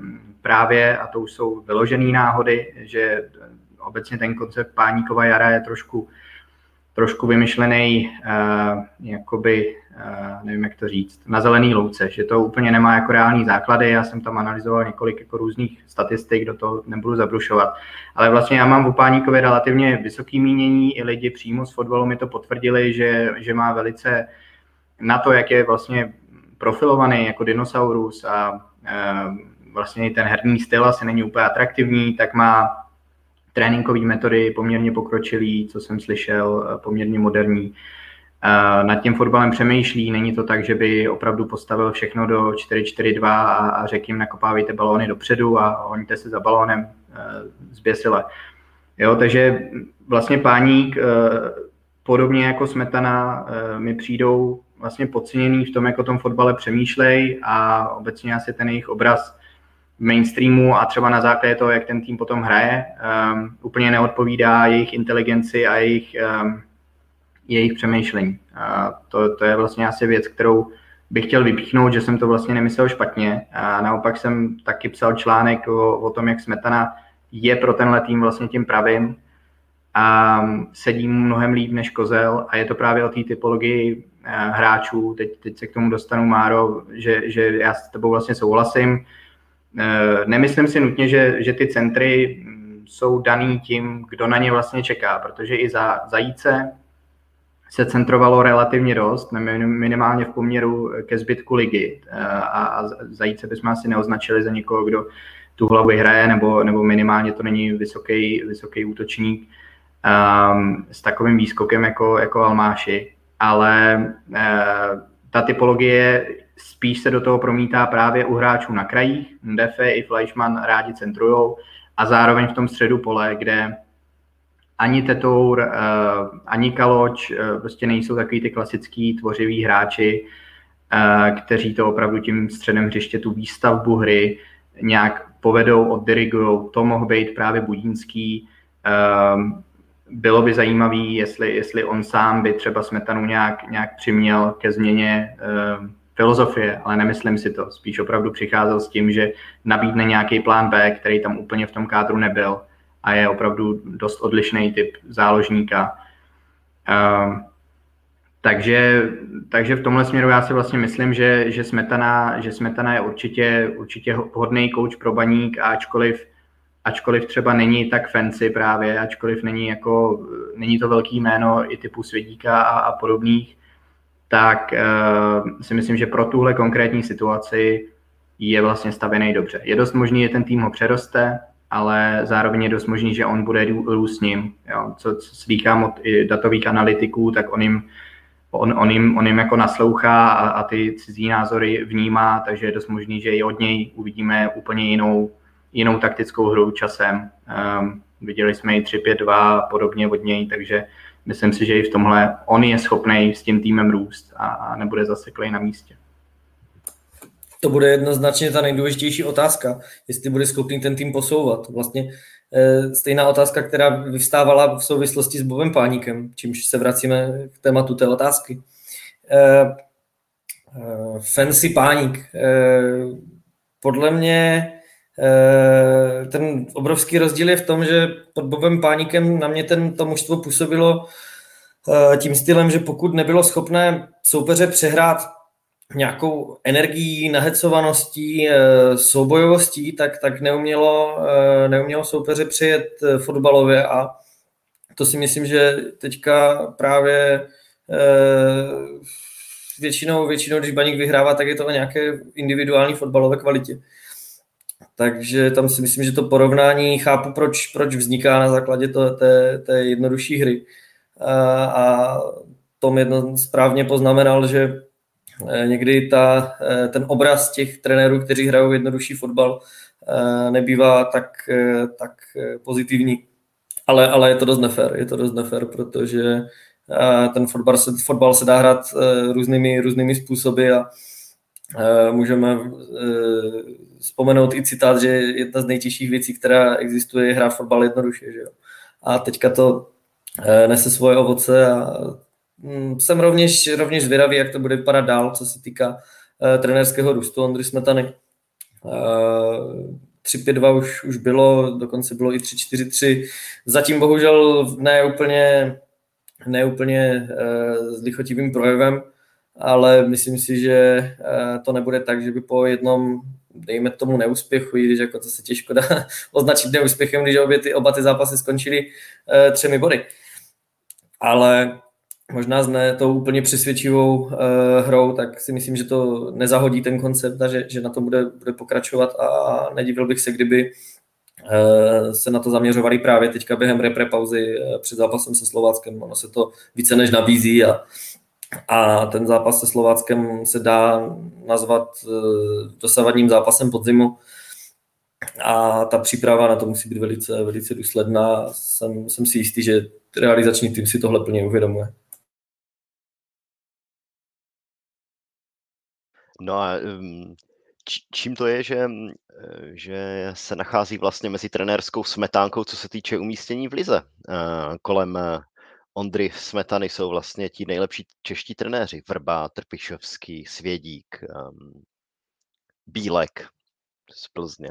[SPEAKER 2] právě, a to už jsou vyložené náhody, že obecně ten koncept Páníkova jara je trošku trošku vymyšlený, uh, jakoby, uh, nevím jak to říct, na zelený louce, že to úplně nemá jako reální základy, já jsem tam analyzoval několik jako různých statistik, do toho nebudu zabrušovat, ale vlastně já mám v Upáníkovi relativně vysoký mínění, i lidi přímo z fotbalu mi to potvrdili, že, že má velice na to, jak je vlastně profilovaný jako dinosaurus a uh, vlastně ten herní styl asi není úplně atraktivní, tak má tréninkové metody poměrně pokročilý, co jsem slyšel, eh, poměrně moderní. Eh, nad tím fotbalem přemýšlí, není to tak, že by opravdu postavil všechno do 4-4-2 a, a řekl jim nakopávejte balóny dopředu a honíte se za balónem eh, zběsile. Jo, takže vlastně páník, podobně jako Smetana, mi přijdou vlastně podceněný v tom, jak o tom fotbale přemýšlej a obecně asi ten jejich obraz mainstreamu a třeba na základě toho, jak ten tým potom hraje, um, úplně neodpovídá jejich inteligenci a jejich, um, jejich přemýšlení. A to, to je vlastně asi věc, kterou bych chtěl vypíchnout, že jsem to vlastně nemyslel špatně. A naopak jsem taky psal článek o, o tom, jak Smetana je pro tenhle tým vlastně tím pravým a sedí mu mnohem líp než Kozel a je to právě o té typologii uh, hráčů. Teď, teď se k tomu dostanu, Máro, že, že já s tebou vlastně souhlasím Eh, nemyslím si nutně, že, že ty centry mm, jsou daný tím, kdo na ně vlastně čeká, protože i za zajíce se centrovalo relativně dost, minimálně v poměru ke zbytku ligy. Eh, a, zajíce bychom asi neoznačili za někoho, kdo tu hlavu hraje, nebo, nebo minimálně to není vysoký, vysoký útočník um, s takovým výskokem jako, jako Almáši. Ale uh, ta typologie spíš se do toho promítá právě u hráčů na krajích. Ndefe i Fleischmann rádi centrujou a zároveň v tom středu pole, kde ani Tetour, eh, ani Kaloč eh, prostě nejsou takový ty klasický tvořivý hráči, eh, kteří to opravdu tím středem hřiště, tu výstavbu hry nějak povedou, oddirigujou. To mohl být právě Budínský. Bylo by zajímavé, jestli, jestli on sám by třeba Smetanu nějak, nějak přiměl ke změně filozofie, ale nemyslím si to. Spíš opravdu přicházel s tím, že nabídne nějaký plán B, který tam úplně v tom kádru nebyl a je opravdu dost odlišný typ záložníka. Uh, takže, takže v tomhle směru já si vlastně myslím, že, že, Smetana, že Smetana je určitě, určitě hodný kouč pro baník a ačkoliv, ačkoliv třeba není tak fancy právě, ačkoliv není, jako, není to velký jméno i typu Svědíka a, a podobných, tak uh, si myslím, že pro tuhle konkrétní situaci je vlastně stavěný dobře. Je dost možný, že ten tým ho přeroste, ale zároveň je dost možný, že on bude růst s ním. Jo. Co, co slýchám od datových analytiků, tak on jim on, on, jim, on jim jako naslouchá a, a ty cizí názory vnímá, takže je dost možný, že i od něj uvidíme úplně jinou, jinou taktickou hru časem. Um, viděli jsme i 3-5-2 podobně od něj, takže myslím si, že i v tomhle on je schopný s tím týmem růst a, a nebude zaseklej na místě.
[SPEAKER 3] To bude jednoznačně ta nejdůležitější otázka, jestli bude schopný ten tým posouvat. Vlastně e, stejná otázka, která vyvstávala v souvislosti s Bobem Páníkem, čímž se vracíme k tématu té otázky. E, e, fancy Páník. E, podle mě ten obrovský rozdíl je v tom, že pod Bobem Páníkem na mě ten, to mužstvo působilo e, tím stylem, že pokud nebylo schopné soupeře přehrát nějakou energií, nahecovaností, eh, soubojovostí, tak, tak neumělo, eh, neumělo soupeře přijet eh, fotbalově a to si myslím, že teďka právě většinou, většinou, když Baník vyhrává, tak je to o nějaké individuální fotbalové kvalitě. Takže tam si myslím, že to porovnání chápu, proč, proč vzniká na základě to, té, té jednodušší hry. A, a Tom jedno správně poznamenal, že Eh, někdy ta, eh, ten obraz těch trenérů, kteří hrajou jednodušší fotbal, eh, nebývá tak, tak pozitivní. Ale, ale je to dost nefér, je to dost nefér, protože ten fotbal se, fotbal se dá hrát různými, různými způsoby a můžeme vzpomenout i citát, že jedna z nejtěžších věcí, která existuje, je hrát fotbal jednoduše. Že jo? A teďka to nese svoje ovoce a Mm, jsem rovněž, rovněž zvědavý, jak to bude vypadat dál, co se týká trenérského růstu Ondry Smetany. Uh, 3-5-2 už, už bylo, dokonce bylo i 3-4-3. Zatím bohužel ne úplně, ne úplně s lichotivým projevem, ale myslím si, že uh, to nebude tak, že by po jednom dejme tomu neúspěchu, i když jako to se těžko dá *laughs* označit neúspěchem, když obě ty, oba ty zápasy skončily uh, třemi body. Ale možná s ne tou úplně přesvědčivou uh, hrou, tak si myslím, že to nezahodí ten koncept a že, že na to bude, bude pokračovat a nedivil bych se, kdyby se na to zaměřovali právě teďka během repre pauzy před zápasem se Slováckem. Ono se to více než nabízí a, a ten zápas se Slováckem se dá nazvat uh, dosavadním zápasem podzimu a ta příprava na to musí být velice, velice důsledná. Jsem, jsem si jistý, že realizační tým si tohle plně uvědomuje.
[SPEAKER 1] No a čím to je, že, eh, že se nachází vlastně mezi trenérskou smetánkou, co se týče umístění v lize. Eh, kolem eh, Ondry Smetany jsou vlastně ti nejlepší čeští trenéři. Vrba, Trpišovský, Svědík, um, Bílek z Plzně.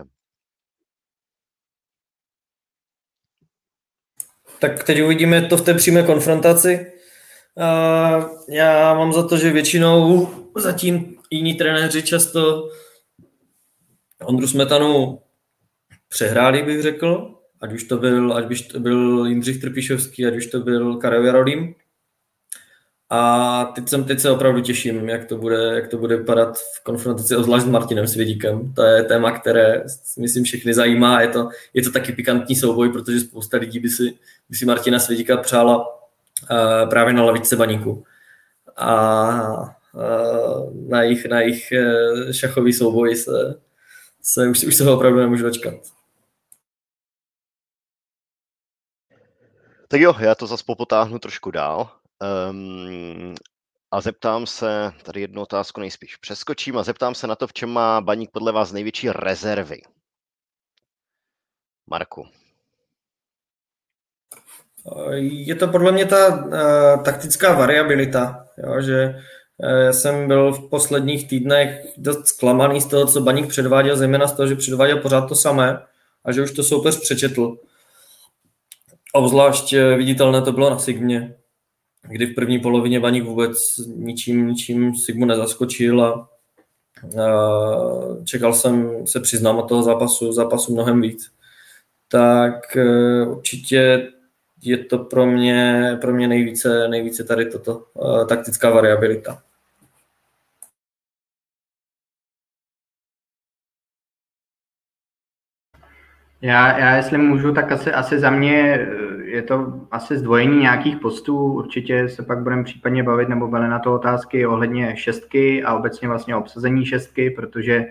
[SPEAKER 3] Tak teď uvidíme to v té přímé konfrontaci. Uh, já mám za to, že většinou zatím jiní trenéři často Ondru Smetanu přehráli, bych řekl, ať už to byl, ať už to byl Jindřich Trpišovský, ať už to byl Karel Jarodým. A teď, jsem, teď se opravdu těším, jak to bude, jak to bude vypadat v konfrontaci obzvlášť s Martinem Svědíkem. To je téma, které myslím všechny zajímá. Je to, je to taky pikantní souboj, protože spousta lidí by si, by si Martina Svědíka přála uh, právě na lavičce baníku. A na jejich, na jejich eh, šachový souboj se, se už, už se ho opravdu nemůžu dočkat.
[SPEAKER 1] Tak jo, já to zase popotáhnu trošku dál. Um, a zeptám se, tady jednu otázku nejspíš přeskočím a zeptám se na to, v čem má baník podle vás největší rezervy. Marku.
[SPEAKER 3] Je to podle mě ta uh, taktická variabilita, jo, že já jsem byl v posledních týdnech dost zklamaný z toho, co Baník předváděl, zejména z toho, že předváděl pořád to samé a že už to soupeř přečetl. Obzvlášť eh, viditelné to bylo na Sigmě, kdy v první polovině Baník vůbec ničím, ničím Sigmu nezaskočil a, čekal jsem, se přiznám od toho zápasu, zápasu mnohem víc. Tak eh, určitě je to pro mě, pro mě nejvíce, nejvíce tady toto, uh, taktická variabilita.
[SPEAKER 2] Já, já jestli můžu, tak asi, asi za mě je to asi zdvojení nějakých postů. Určitě se pak budeme případně bavit nebo byly na to otázky ohledně šestky a obecně vlastně obsazení šestky, protože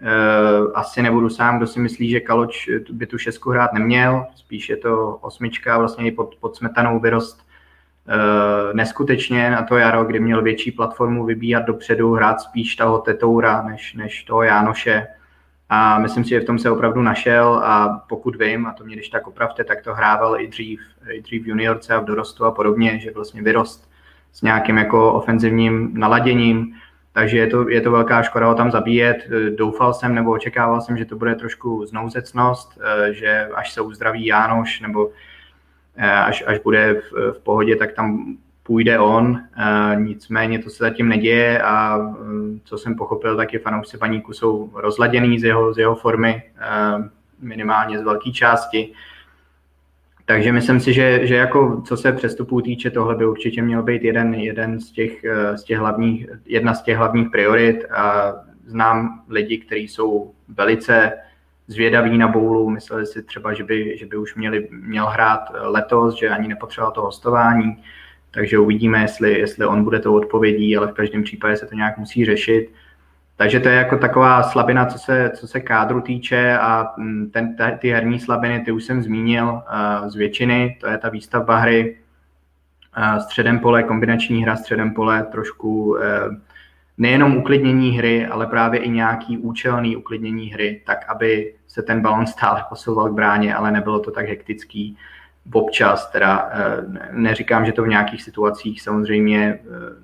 [SPEAKER 2] Uh, asi nebudu sám, kdo si myslí, že Kaloč by tu šestku hrát neměl, spíš je to osmička, vlastně i pod, pod smetanou vyrost uh, neskutečně na to jaro, kdy měl větší platformu vybíhat dopředu, hrát spíš toho Tetoura než, než toho Jánoše. A myslím si, že v tom se opravdu našel a pokud vím, a to mě když tak opravte, tak to hrával i dřív, i dřív v juniorce a v dorostu a podobně, že vlastně vyrost s nějakým jako ofenzivním naladěním takže je to, je to velká škoda ho tam zabíjet. Doufal jsem nebo očekával jsem, že to bude trošku znouzecnost, eh, že až se uzdraví Jánoš nebo eh, až, až bude v, v pohodě, tak tam půjde on. Nicméně to se zatím neděje a co jsem pochopil, tak je fanoušci paníku jsou rozladěný z jeho, z jeho formy, minimálně z velké části. Takže myslím si, že, že jako co se přestupů týče, tohle by určitě měl být jeden, jeden z, těch, z těch hlavních, jedna z těch hlavních priorit. A znám lidi, kteří jsou velice zvědaví na boulu, mysleli si třeba, že by, že by už měli, měl hrát letos, že ani nepotřeboval to hostování, takže uvidíme, jestli, jestli on bude tou odpovědí, ale v každém případě se to nějak musí řešit. Takže to je jako taková slabina, co se, co se kádru týče a mm, ten, ty herní slabiny, ty už jsem zmínil uh, z většiny, to je ta výstavba hry, uh, středem pole, kombinační hra středem pole, trošku uh, nejenom uklidnění hry, ale právě i nějaký účelný uklidnění hry, tak aby se ten balon stále posouval k bráně, ale nebylo to tak hektický občas, teda neříkám, že to v nějakých situacích samozřejmě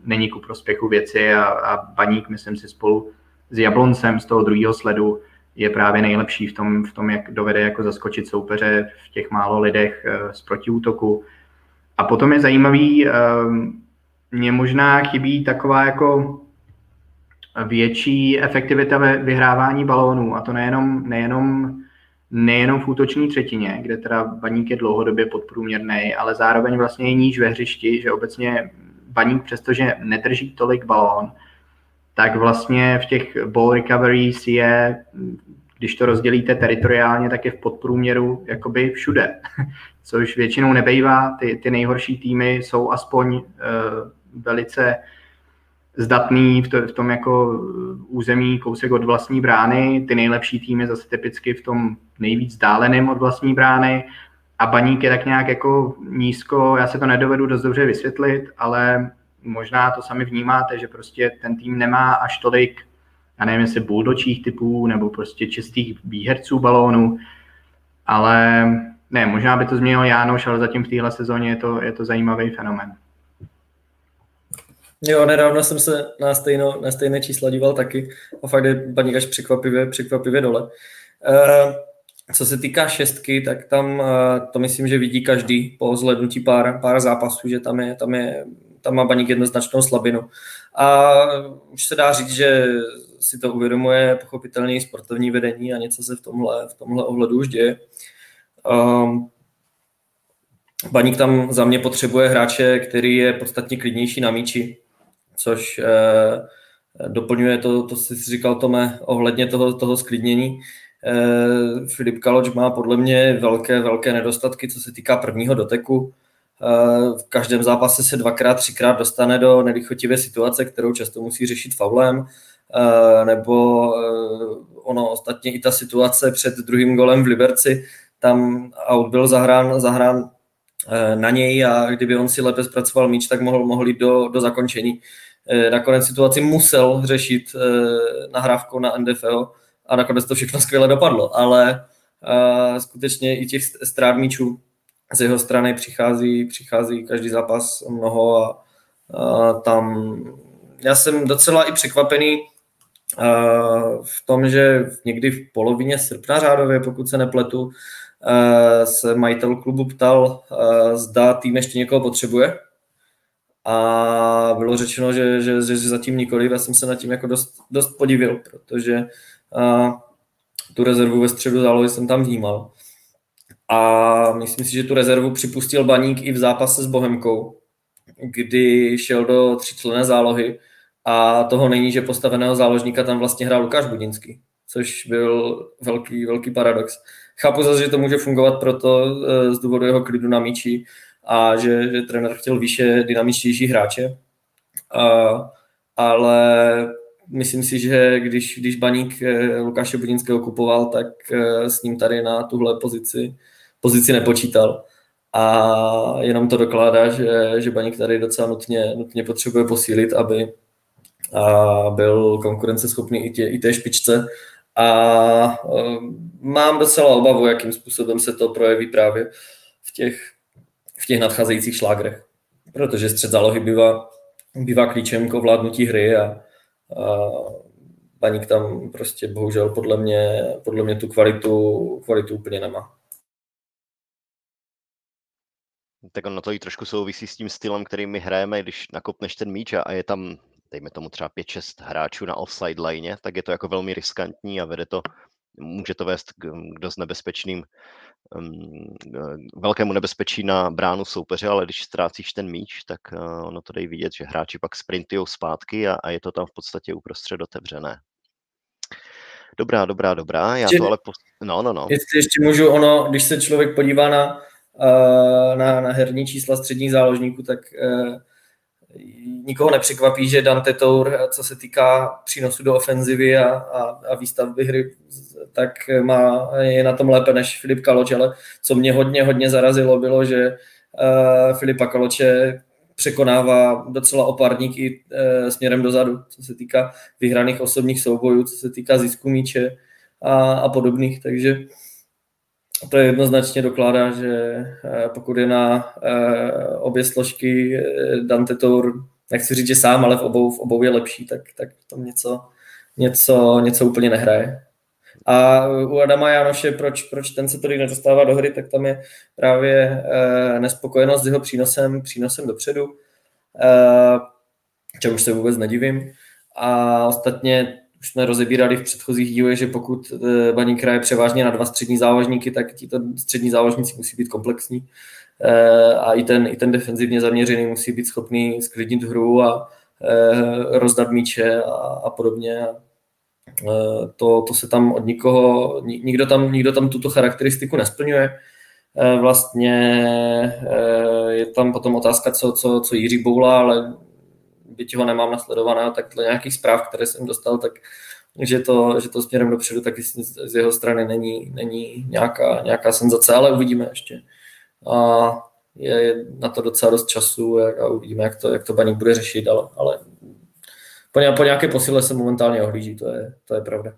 [SPEAKER 2] není ku prospěchu věci a, a baník, myslím si, spolu s Jabloncem z toho druhého sledu je právě nejlepší v tom, v tom, jak dovede jako zaskočit soupeře v těch málo lidech eh, z protiútoku. A potom je zajímavý, eh, mně možná chybí taková jako větší efektivita ve vyhrávání balónů a to nejenom, nejenom, nejenom v útoční třetině, kde teda baník je dlouhodobě podprůměrný, ale zároveň vlastně i níž ve hřišti, že obecně baník přestože nedrží tolik balón, tak vlastně v těch ball recoveries je, když to rozdělíte teritoriálně, tak je v podprůměru jakoby všude, *laughs* což většinou nebejvá. Ty, ty nejhorší týmy jsou aspoň uh, velice zdatný v, to, v tom jako území kousek od vlastní brány, ty nejlepší týmy zase typicky v tom nejvíc dáleném od vlastní brány. A baník je tak nějak jako nízko, já se to nedovedu dost dobře vysvětlit, ale možná to sami vnímáte, že prostě ten tým nemá až tolik, já nevím, jestli buldočích typů nebo prostě čistých výherců balónů, ale ne, možná by to změnil Jánoš, ale zatím v téhle sezóně je to, je to zajímavý fenomen.
[SPEAKER 3] Jo, nedávno jsem se na, stejno, na stejné čísla díval taky a fakt je baník až překvapivě, překvapivě dole. Uh, co se týká šestky, tak tam uh, to myslím, že vidí každý po zhlednutí pár, pár zápasů, že tam je, tam je tam má baník jednoznačnou slabinu. A už se dá říct, že si to uvědomuje pochopitelně sportovní vedení a něco se v tomhle, v tomhle ohledu už děje. Um, Baník tam za mě potřebuje hráče, který je podstatně klidnější na míči, což eh, doplňuje to, to jsi říkal, Tome, ohledně toho, toho sklidnění. Eh, Filip Kaloč má podle mě velké, velké nedostatky, co se týká prvního doteku. Eh, v každém zápase se dvakrát, třikrát dostane do nelichotivé situace, kterou často musí řešit faulem, nebo ono ostatně i ta situace před druhým golem v Liberci, tam out byl zahrán, zahrán na něj a kdyby on si lépe zpracoval míč, tak mohl, mohl jít do, do zakončení. Nakonec situaci musel řešit nahrávkou na NDFO a nakonec to všechno skvěle dopadlo, ale skutečně i těch strát míčů z jeho strany přichází, přichází každý zápas mnoho a, a tam já jsem docela i překvapený v tom, že někdy v polovině srpna řádově, pokud se nepletu, se majitel klubu ptal, zda tým ještě někoho potřebuje. A bylo řečeno, že, že, že zatím nikoliv. Já jsem se nad tím jako dost, dost podivil, protože tu rezervu ve středu zálohy jsem tam vnímal. A myslím si, že tu rezervu připustil Baník i v zápase s Bohemkou, kdy šel do tříčlené zálohy a toho není, že postaveného záložníka tam vlastně hrál Lukáš Budinský, což byl velký, velký paradox. chápu zase, že to může fungovat proto z důvodu jeho klidu na míči a že, že trenér chtěl výše dynamičtější hráče. A, ale myslím si, že když, když baník Lukáše Budinského kupoval, tak s ním tady na tuhle pozici, pozici nepočítal a jenom to dokládá, že, že Baník tady docela nutně, nutně potřebuje posílit, aby a byl konkurenceschopný i, tě, i té špičce. A um, mám docela obavu, jakým způsobem se to projeví právě v těch, v těch nadcházejících šlágrech. Protože střed zálohy bývá, bývá klíčem k ovládnutí hry a, a Baník tam prostě bohužel podle mě, podle mě tu kvalitu, kvalitu úplně nemá.
[SPEAKER 1] tak ono to i trošku souvisí s tím stylem, který my hrajeme, když nakopneš ten míč a je tam, dejme tomu třeba 5-6 hráčů na offside line, tak je to jako velmi riskantní a vede to, může to vést k, dost nebezpečným, velkému nebezpečí na bránu soupeře, ale když ztrácíš ten míč, tak uh, ono to dej vidět, že hráči pak sprintujou zpátky a, a je to tam v podstatě uprostřed otevřené. Dobrá, dobrá, dobrá. Já to ale... Pos... No, no, no.
[SPEAKER 3] Jestli ještě můžu, ono, když se člověk podívá na na, na herní čísla středních záložníků, tak nikoho nepřekvapí, že Dante Tour, co se týká přínosu do ofenzivy a, a, a výstavby hry, tak má, je na tom lépe než Filip Kaloč, ale co mě hodně, hodně zarazilo, bylo, že uh, Filipa Kaloče překonává docela opárník i uh, směrem dozadu, co se týká vyhraných osobních soubojů, co se týká zisku míče a, a podobných, takže to je jednoznačně dokládá, že eh, pokud je na eh, obě složky eh, Dante Tour, nechci říct, že sám, ale v obou, v obou je lepší, tak, tak tam něco, něco, něco úplně nehraje. A u Adama Janoše, proč, proč ten se tolik nedostává do hry, tak tam je právě nespokojenost s jeho přínosem, přínosem dopředu, čemu se vůbec nedivím. A ostatně už jsme rozebírali v předchozích dílech, že pokud eh, Baník hraje převážně na dva střední záložníky, tak tito střední záložníci musí být komplexní eh, a i ten, i ten defenzivně zaměřený musí být schopný sklidnit hru a eh, rozdat míče a, a podobně. To, to se tam od nikoho, nikdo tam, nikdo tam tuto charakteristiku nesplňuje. Vlastně je tam potom otázka, co, co, co Jiří Boula, ale byť ho nemám nasledovaného, tak dle nějakých zpráv, které jsem dostal, tak že to, že to směrem dopředu taky z jeho strany není, není nějaká, nějaká senzace, ale uvidíme ještě. A je na to docela dost času a uvidíme, jak to, jak to Baník bude řešit, ale, ale po, po nějaké posile se momentálně ohlíží, to je, to je pravda.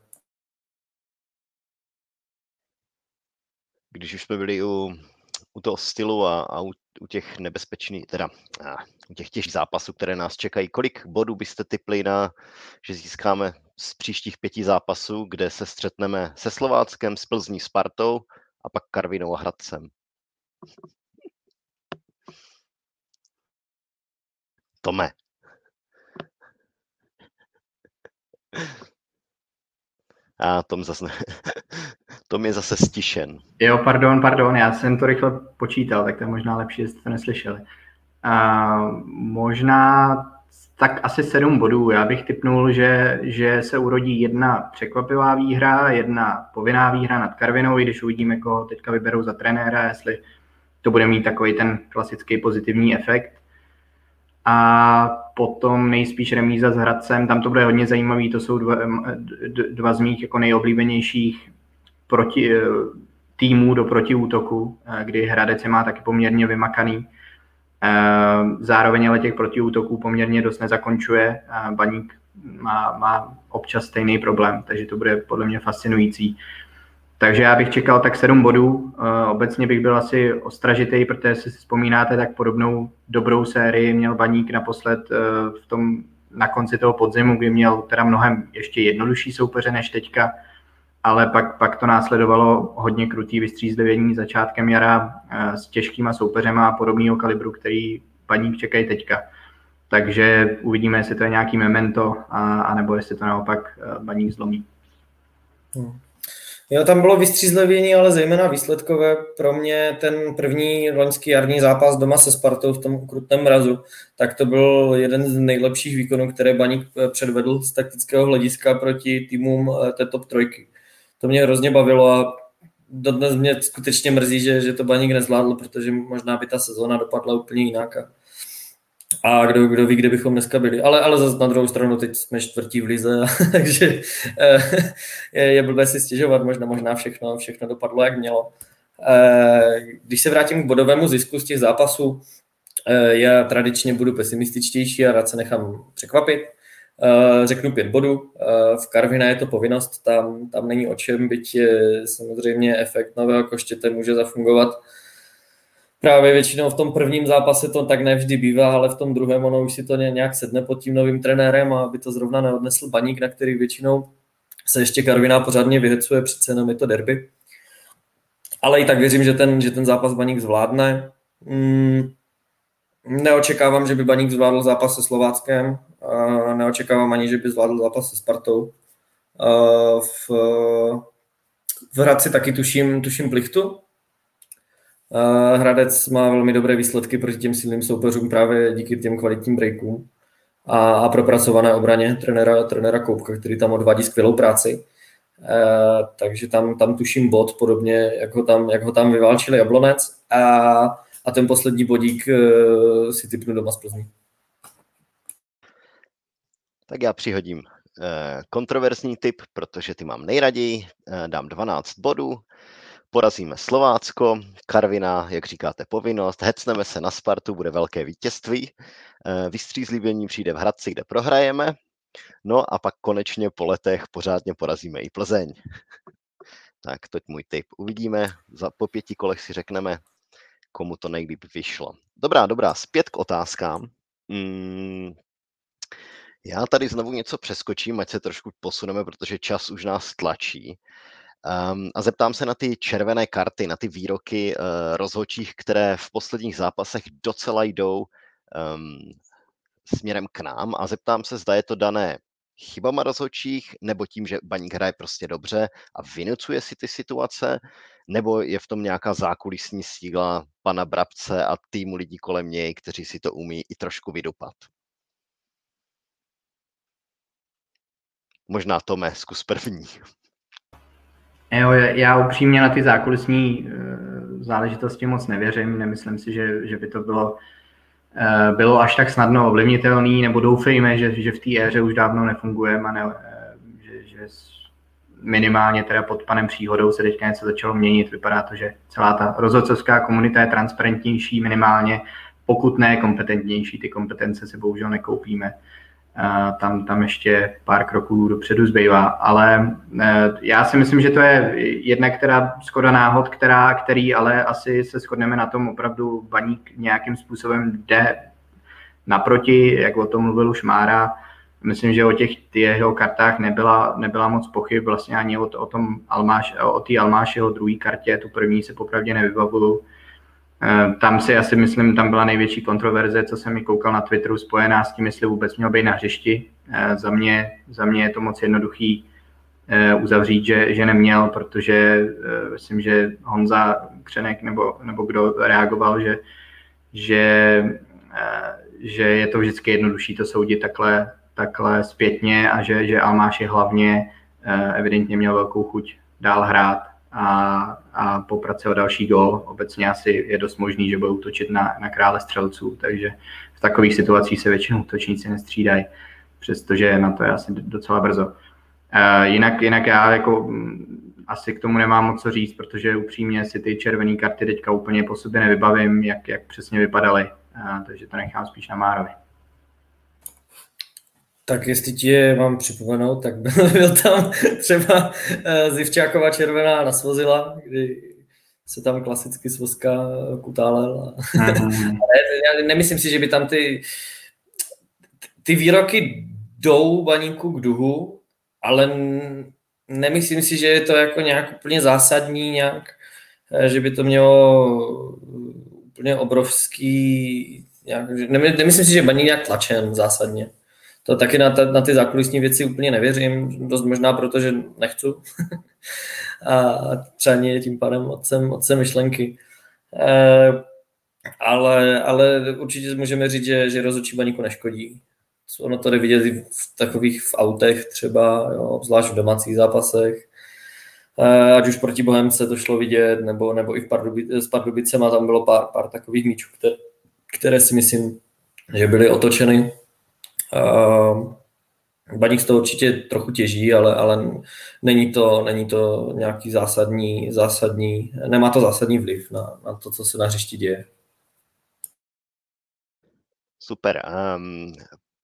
[SPEAKER 1] Když už jsme byli u, u toho stylu a, a u, u těch nebezpečných, teda a, u těch těžkých zápasů, které nás čekají, kolik bodů byste typli na, že získáme z příštích pěti zápasů, kde se střetneme se Slováckem, s Plzní, Spartou a pak Karvinou a Hradcem? Tome. A Tom zase, *laughs* Tom je zase stišen.
[SPEAKER 2] Jo, pardon, pardon, já jsem to rychle počítal, tak to je možná lepší, jste to neslyšeli. Uh, možná tak asi sedm bodů. Já bych typnul, že, že se urodí jedna překvapivá výhra, jedna povinná výhra nad Karvinou, i když uvidíme, koho teďka vyberou za trenéra, jestli to bude mít takový ten klasický pozitivní efekt. A potom nejspíš remíza s Hradcem, tam to bude hodně zajímavý, to jsou dva, dva z mých jako nejoblíbenějších proti, eh, týmů do protiútoku, eh, kdy Hradec je má taky poměrně vymakaný. Eh, zároveň ale těch protiútoků poměrně dost nezakončuje. Baník má, má občas stejný problém, takže to bude podle mě fascinující. Takže já bych čekal tak sedm bodů. Obecně bych byl asi ostražitý, protože si vzpomínáte, tak podobnou dobrou sérii měl Baník naposled v tom, na konci toho podzimu, kdy měl teda mnohem ještě jednodušší soupeře než teďka ale pak, pak to následovalo hodně krutý vystřízlivění začátkem jara eh, s těžkýma soupeřema podobného kalibru, který paník čekají teďka. Takže uvidíme, jestli to je nějaký memento, a, anebo jestli to naopak eh, baník zlomí.
[SPEAKER 3] Hmm. Jo, tam bylo vystřízlivění, ale zejména výsledkové. Pro mě ten první loňský jarní zápas doma se Spartou v tom krutném mrazu, tak to byl jeden z nejlepších výkonů, které Baník eh, předvedl z taktického hlediska proti týmům té top trojky to mě hrozně bavilo a dodnes mě skutečně mrzí, že, že to Baník nezvládl, protože možná by ta sezóna dopadla úplně jinak. A, a kdo, kdo ví, kde bychom dneska byli. Ale, ale zase na druhou stranu teď jsme čtvrtí v lize, *laughs* takže eh, je, je blbé si stěžovat, možná, možná všechno, všechno dopadlo, jak mělo. Eh, když se vrátím k bodovému zisku z těch zápasů, eh, já tradičně budu pesimističtější a rád se nechám překvapit. Řeknu pět bodů. V Karvina je to povinnost, tam, tam není o čem, byť samozřejmě efekt nového koštěte může zafungovat právě většinou v tom prvním zápase to tak nevždy bývá, ale v tom druhém ono už si to nějak sedne pod tím novým trenérem a aby to zrovna neodnesl baník, na který většinou se ještě Karviná pořádně vyhecuje, přece jenom je to derby. Ale i tak věřím, že ten, že ten zápas baník zvládne. Hmm, neočekávám, že by baník zvládl zápas se Slováckem, neočekávám ani, že by zvládl zápas se Spartou. v, v Hradci taky tuším, tuším plichtu, Hradec má velmi dobré výsledky proti těm silným soupeřům právě díky těm kvalitním breakům a, a propracované obraně trenera, trenera Koupka, který tam odvádí skvělou práci. E, takže tam, tam tuším bod, podobně jak ho tam, jak ho tam vyválčili Jablonec a, a ten poslední bodík e, si typnu doma z Plzní.
[SPEAKER 1] Tak já přihodím e, kontroverzní typ, protože ty mám nejraději, e, dám 12 bodů porazíme Slovácko, Karvina, jak říkáte, povinnost, hecneme se na Spartu, bude velké vítězství, eh, vystřízlivění přijde v Hradci, kde prohrajeme, no a pak konečně po letech pořádně porazíme i Plzeň. Tak, toť můj tip. Uvidíme, za, po pěti kolech si řekneme, komu to nejlíp vyšlo. Dobrá, dobrá, zpět k otázkám. Hmm, já tady znovu něco přeskočím, ať se trošku posuneme, protože čas už nás tlačí. Um, a zeptám se na ty červené karty, na ty výroky uh, rozhodčích, které v posledních zápasech docela jdou um, směrem k nám a zeptám se, zda je to dané chybama rozhodčích, nebo tím, že baník hraje prostě dobře a vynucuje si ty situace, nebo je v tom nějaká zákulisní síla pana Brabce a týmu lidí kolem něj, kteří si to umí i trošku vydupat. Možná Tome, zkus první.
[SPEAKER 2] Jo, já upřímně na ty zákulisní eh, záležitosti moc nevěřím. Nemyslím si, že, že by to bylo, eh, bylo až tak snadno ovlivnitelný, nebo doufejme, že, že v té éře už dávno nefungujeme a ne, eh, že, že minimálně teda pod panem Příhodou se teďka něco začalo měnit. Vypadá to, že celá ta rozhodcovská komunita je transparentnější minimálně, pokud ne kompetentnější. Ty kompetence se bohužel nekoupíme tam, tam ještě pár kroků dopředu zbývá, ale e, já si myslím, že to je jedna, která skoda náhod, která, který ale asi se shodneme na tom opravdu Baník nějakým způsobem jde naproti, jak o tom mluvil už Mára, myslím, že o těch jeho kartách nebyla, nebyla moc pochyb, vlastně ani o, o tom Almáš, o té Almášeho druhé kartě, tu první se popravdě nevybavuju, tam si asi myslím, tam byla největší kontroverze, co jsem mi koukal na Twitteru, spojená s tím, jestli vůbec měl být na hřišti. Eh, za mě, za mě je to moc jednoduchý eh, uzavřít, že, že neměl, protože myslím, že Honza Křenek nebo, nebo kdo reagoval, že, že, že je to vždycky jednodušší to soudit takhle, takhle zpětně a že, že Almáš je hlavně evidentně měl velkou chuť dál hrát a, a poprat o další gol. Obecně asi je dost možný, že budou točit na, na krále střelců, takže v takových situacích se většinou točníci nestřídají, přestože na to je asi docela brzo. Uh, jinak, jinak já jako mm, asi k tomu nemám moc co říct, protože upřímně si ty červené karty teďka úplně po sobě nevybavím, jak, jak přesně vypadaly, uh, takže to nechám spíš na Márovi.
[SPEAKER 3] Tak jestli ti je mám připomenout, tak byl, *laughs* byl tam třeba eh, Zivčáková červená nasvozila, kdy se tam klasicky svozka kutálel. *laughs* Já nemyslím si, že by tam ty, ty výroky jdou baníku k duhu, ale nemyslím si, že je to jako nějak úplně zásadní, nějak, eh, že by to mělo úplně obrovský, nějak, nemyslím si, že baník nějak tlačen zásadně to taky na, ta, na ty zákulisní věci úplně nevěřím, dost možná proto, že nechci. *laughs* a třeba je tím pádem otcem, otcem myšlenky. E, ale, ale určitě můžeme říct, že, že rozhodčí baníku neškodí. Ono to jde vidět v takových v autech třeba, jo, zvlášť v domácích zápasech. ať už proti Bohemce to šlo vidět, nebo, nebo i v Pardubice, s Pardubicema tam bylo pár, pár takových míčů, které, které si myslím, že byly otočeny. Baník z toho určitě trochu těží, ale, ale není, to, není to nějaký zásadní, zásadní, nemá to zásadní vliv na, na to, co se na hřišti děje.
[SPEAKER 1] Super. Um,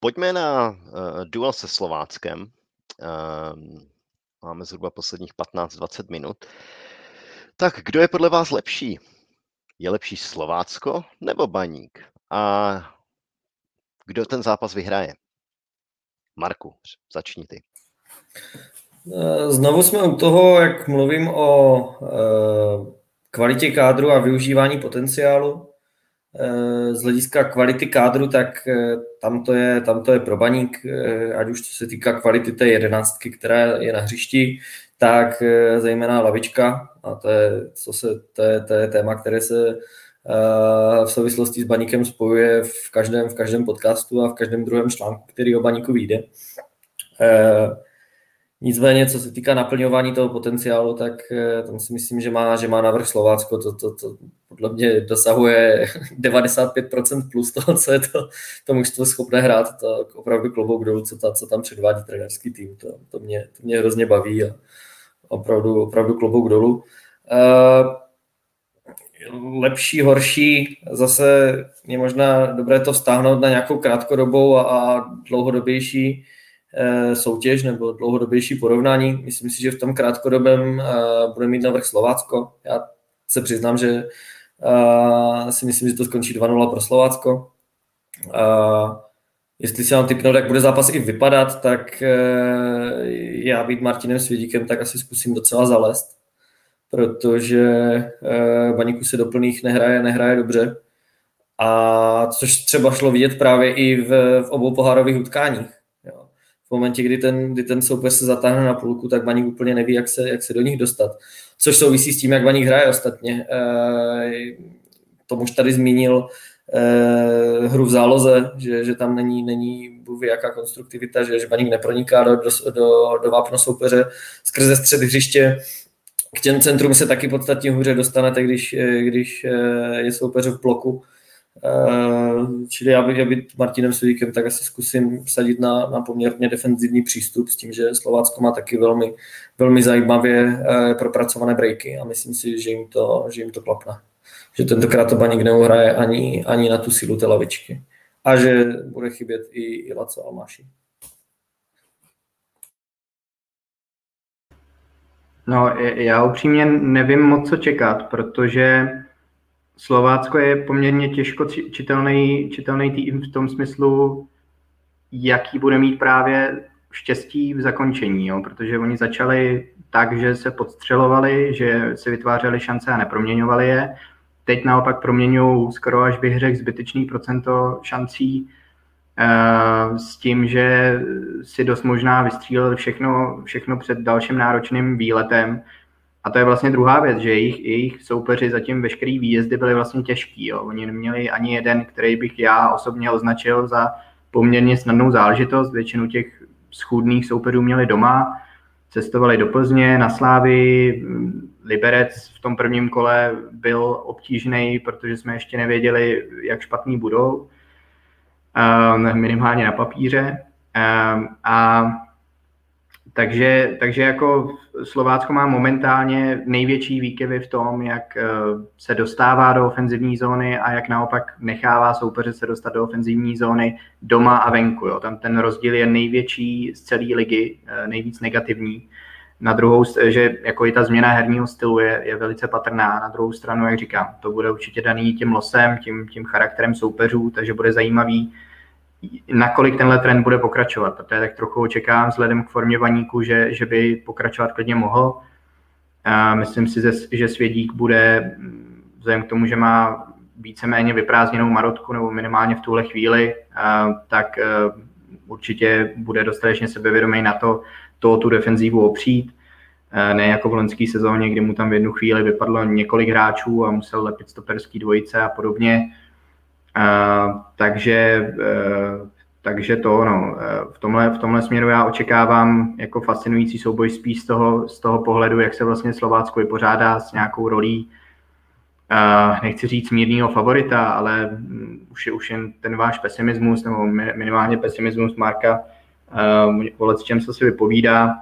[SPEAKER 1] pojďme na uh, duel se Slováckem. Um, máme zhruba posledních 15-20 minut. Tak kdo je podle vás lepší? Je lepší Slovácko nebo Baník? A kdo ten zápas vyhraje? Marku, začni ty.
[SPEAKER 3] Eh, znovu jsme u toho, jak mluvím o eh, kvalitě kádru a využívání potenciálu. Eh, z hlediska kvality kádru, tak tam to je, tam to je pro baník, ať už co se týká kvality té jedenáctky, která je na hřišti, tak zejména lavička, a to je, co se, to je, to je téma, které se v souvislosti s baníkem spojuje v každém, v každém podcastu a v každém druhém článku, který o baníku vyjde. E, nicméně, co se týká naplňování toho potenciálu, tak e, tam si myslím, že má, že má navrh Slovácko. To, to, to podle mě dosahuje *laughs* 95% plus toho, co je to, to mužstvo schopné hrát. To opravdu klobouk dolů, co, ta, co tam předvádí trenerský tým. To, to, mě, to mě hrozně baví a opravdu, opravdu klobouk dolů. E, lepší, horší, zase je možná dobré to vztáhnout na nějakou krátkodobou a dlouhodobější eh, soutěž nebo dlouhodobější porovnání. Myslím si, že v tom krátkodobém eh, bude mít navrh Slovácko. Já se přiznám, že eh, si myslím, že to skončí 2-0 pro Slovácko. Jestli se vám typnout, jak bude zápas i vypadat, tak já být Martinem Svědíkem, tak asi zkusím docela zalést protože eh, Baníku se do plných nehraje, nehraje dobře. A což třeba šlo vidět právě i v, v obou pohárových utkáních. Jo. V momentě, kdy ten, kdy ten soupeř se zatáhne na půlku, tak Baník úplně neví, jak se, jak se do nich dostat. Což souvisí s tím, jak Baník hraje ostatně. E, Tom už tady zmínil e, hru v záloze, že, že tam není, není bůh jaká konstruktivita, že, že Baník neproniká do, do, do, do vápna soupeře skrze střed hřiště k těm centrum se taky podstatně hůře dostanete, když, eh, když eh, je soupeř v bloku. Eh, čili já bych, já být Martinem Sudíkem, tak asi zkusím sadit na, na poměrně defenzivní přístup s tím, že Slovácko má taky velmi, velmi zajímavě propracované breaky a myslím si, že jim to, že jim to klapne. Že tentokrát to baník neuhraje ani, ani na tu sílu té lavičky. A že bude chybět i, i Laco Almáši.
[SPEAKER 2] No, já upřímně nevím moc, co čekat, protože Slovácko je poměrně těžko čitelný, čitelný tým v tom smyslu, jaký bude mít právě štěstí v zakončení, jo? protože oni začali tak, že se podstřelovali, že si vytvářeli šance a neproměňovali je. Teď naopak proměňují skoro až bych řekl zbytečný procento šancí s tím, že si dost možná vystřílel všechno, všechno před dalším náročným výletem. A to je vlastně druhá věc, že jejich, jejich soupeři zatím veškerý výjezdy byly vlastně těžký. Jo. Oni neměli ani jeden, který bych já osobně označil za poměrně snadnou záležitost. Většinu těch schůdných soupeřů měli doma, cestovali do Plzně, na Slávy, Liberec v tom prvním kole byl obtížný, protože jsme ještě nevěděli, jak špatný budou. Minimálně na papíře. A takže, takže jako Slovácko má momentálně největší výkyvy v tom, jak eh, se dostává do ofenzivní zóny a jak naopak nechává soupeře se dostat do ofenzivní zóny doma a venku. Jo. Tam ten rozdíl je největší z celé ligy, eh, nejvíc negativní. Na druhou, že jako i ta změna herního stylu je, je velice patrná. Na druhou stranu, jak říkám, to bude určitě daný tím losem, tím, tím charakterem soupeřů, takže bude zajímavý, nakolik tenhle trend bude pokračovat. Protože tak trochu očekávám vzhledem k formě vaníku, že, že by pokračovat klidně mohl. A myslím si, že Svědík bude, vzhledem k tomu, že má víceméně vyprázdněnou marotku, nebo minimálně v tuhle chvíli, tak určitě bude dostatečně sebevědomý na to, to tu defenzívu opřít. E, ne jako v loňské sezóně, kdy mu tam v jednu chvíli vypadlo několik hráčů a musel lepit stoperský dvojice a podobně. Uh, takže uh, takže to, no, v tomhle, v tomhle směru já očekávám jako fascinující souboj spíš z toho, z toho pohledu, jak se vlastně Slovácko vypořádá s nějakou rolí, nechci říct mírného favorita, ale mm, už je už jen ten váš pesimismus, nebo minimálně pesimismus Marka, uh, o čem se si vypovídá.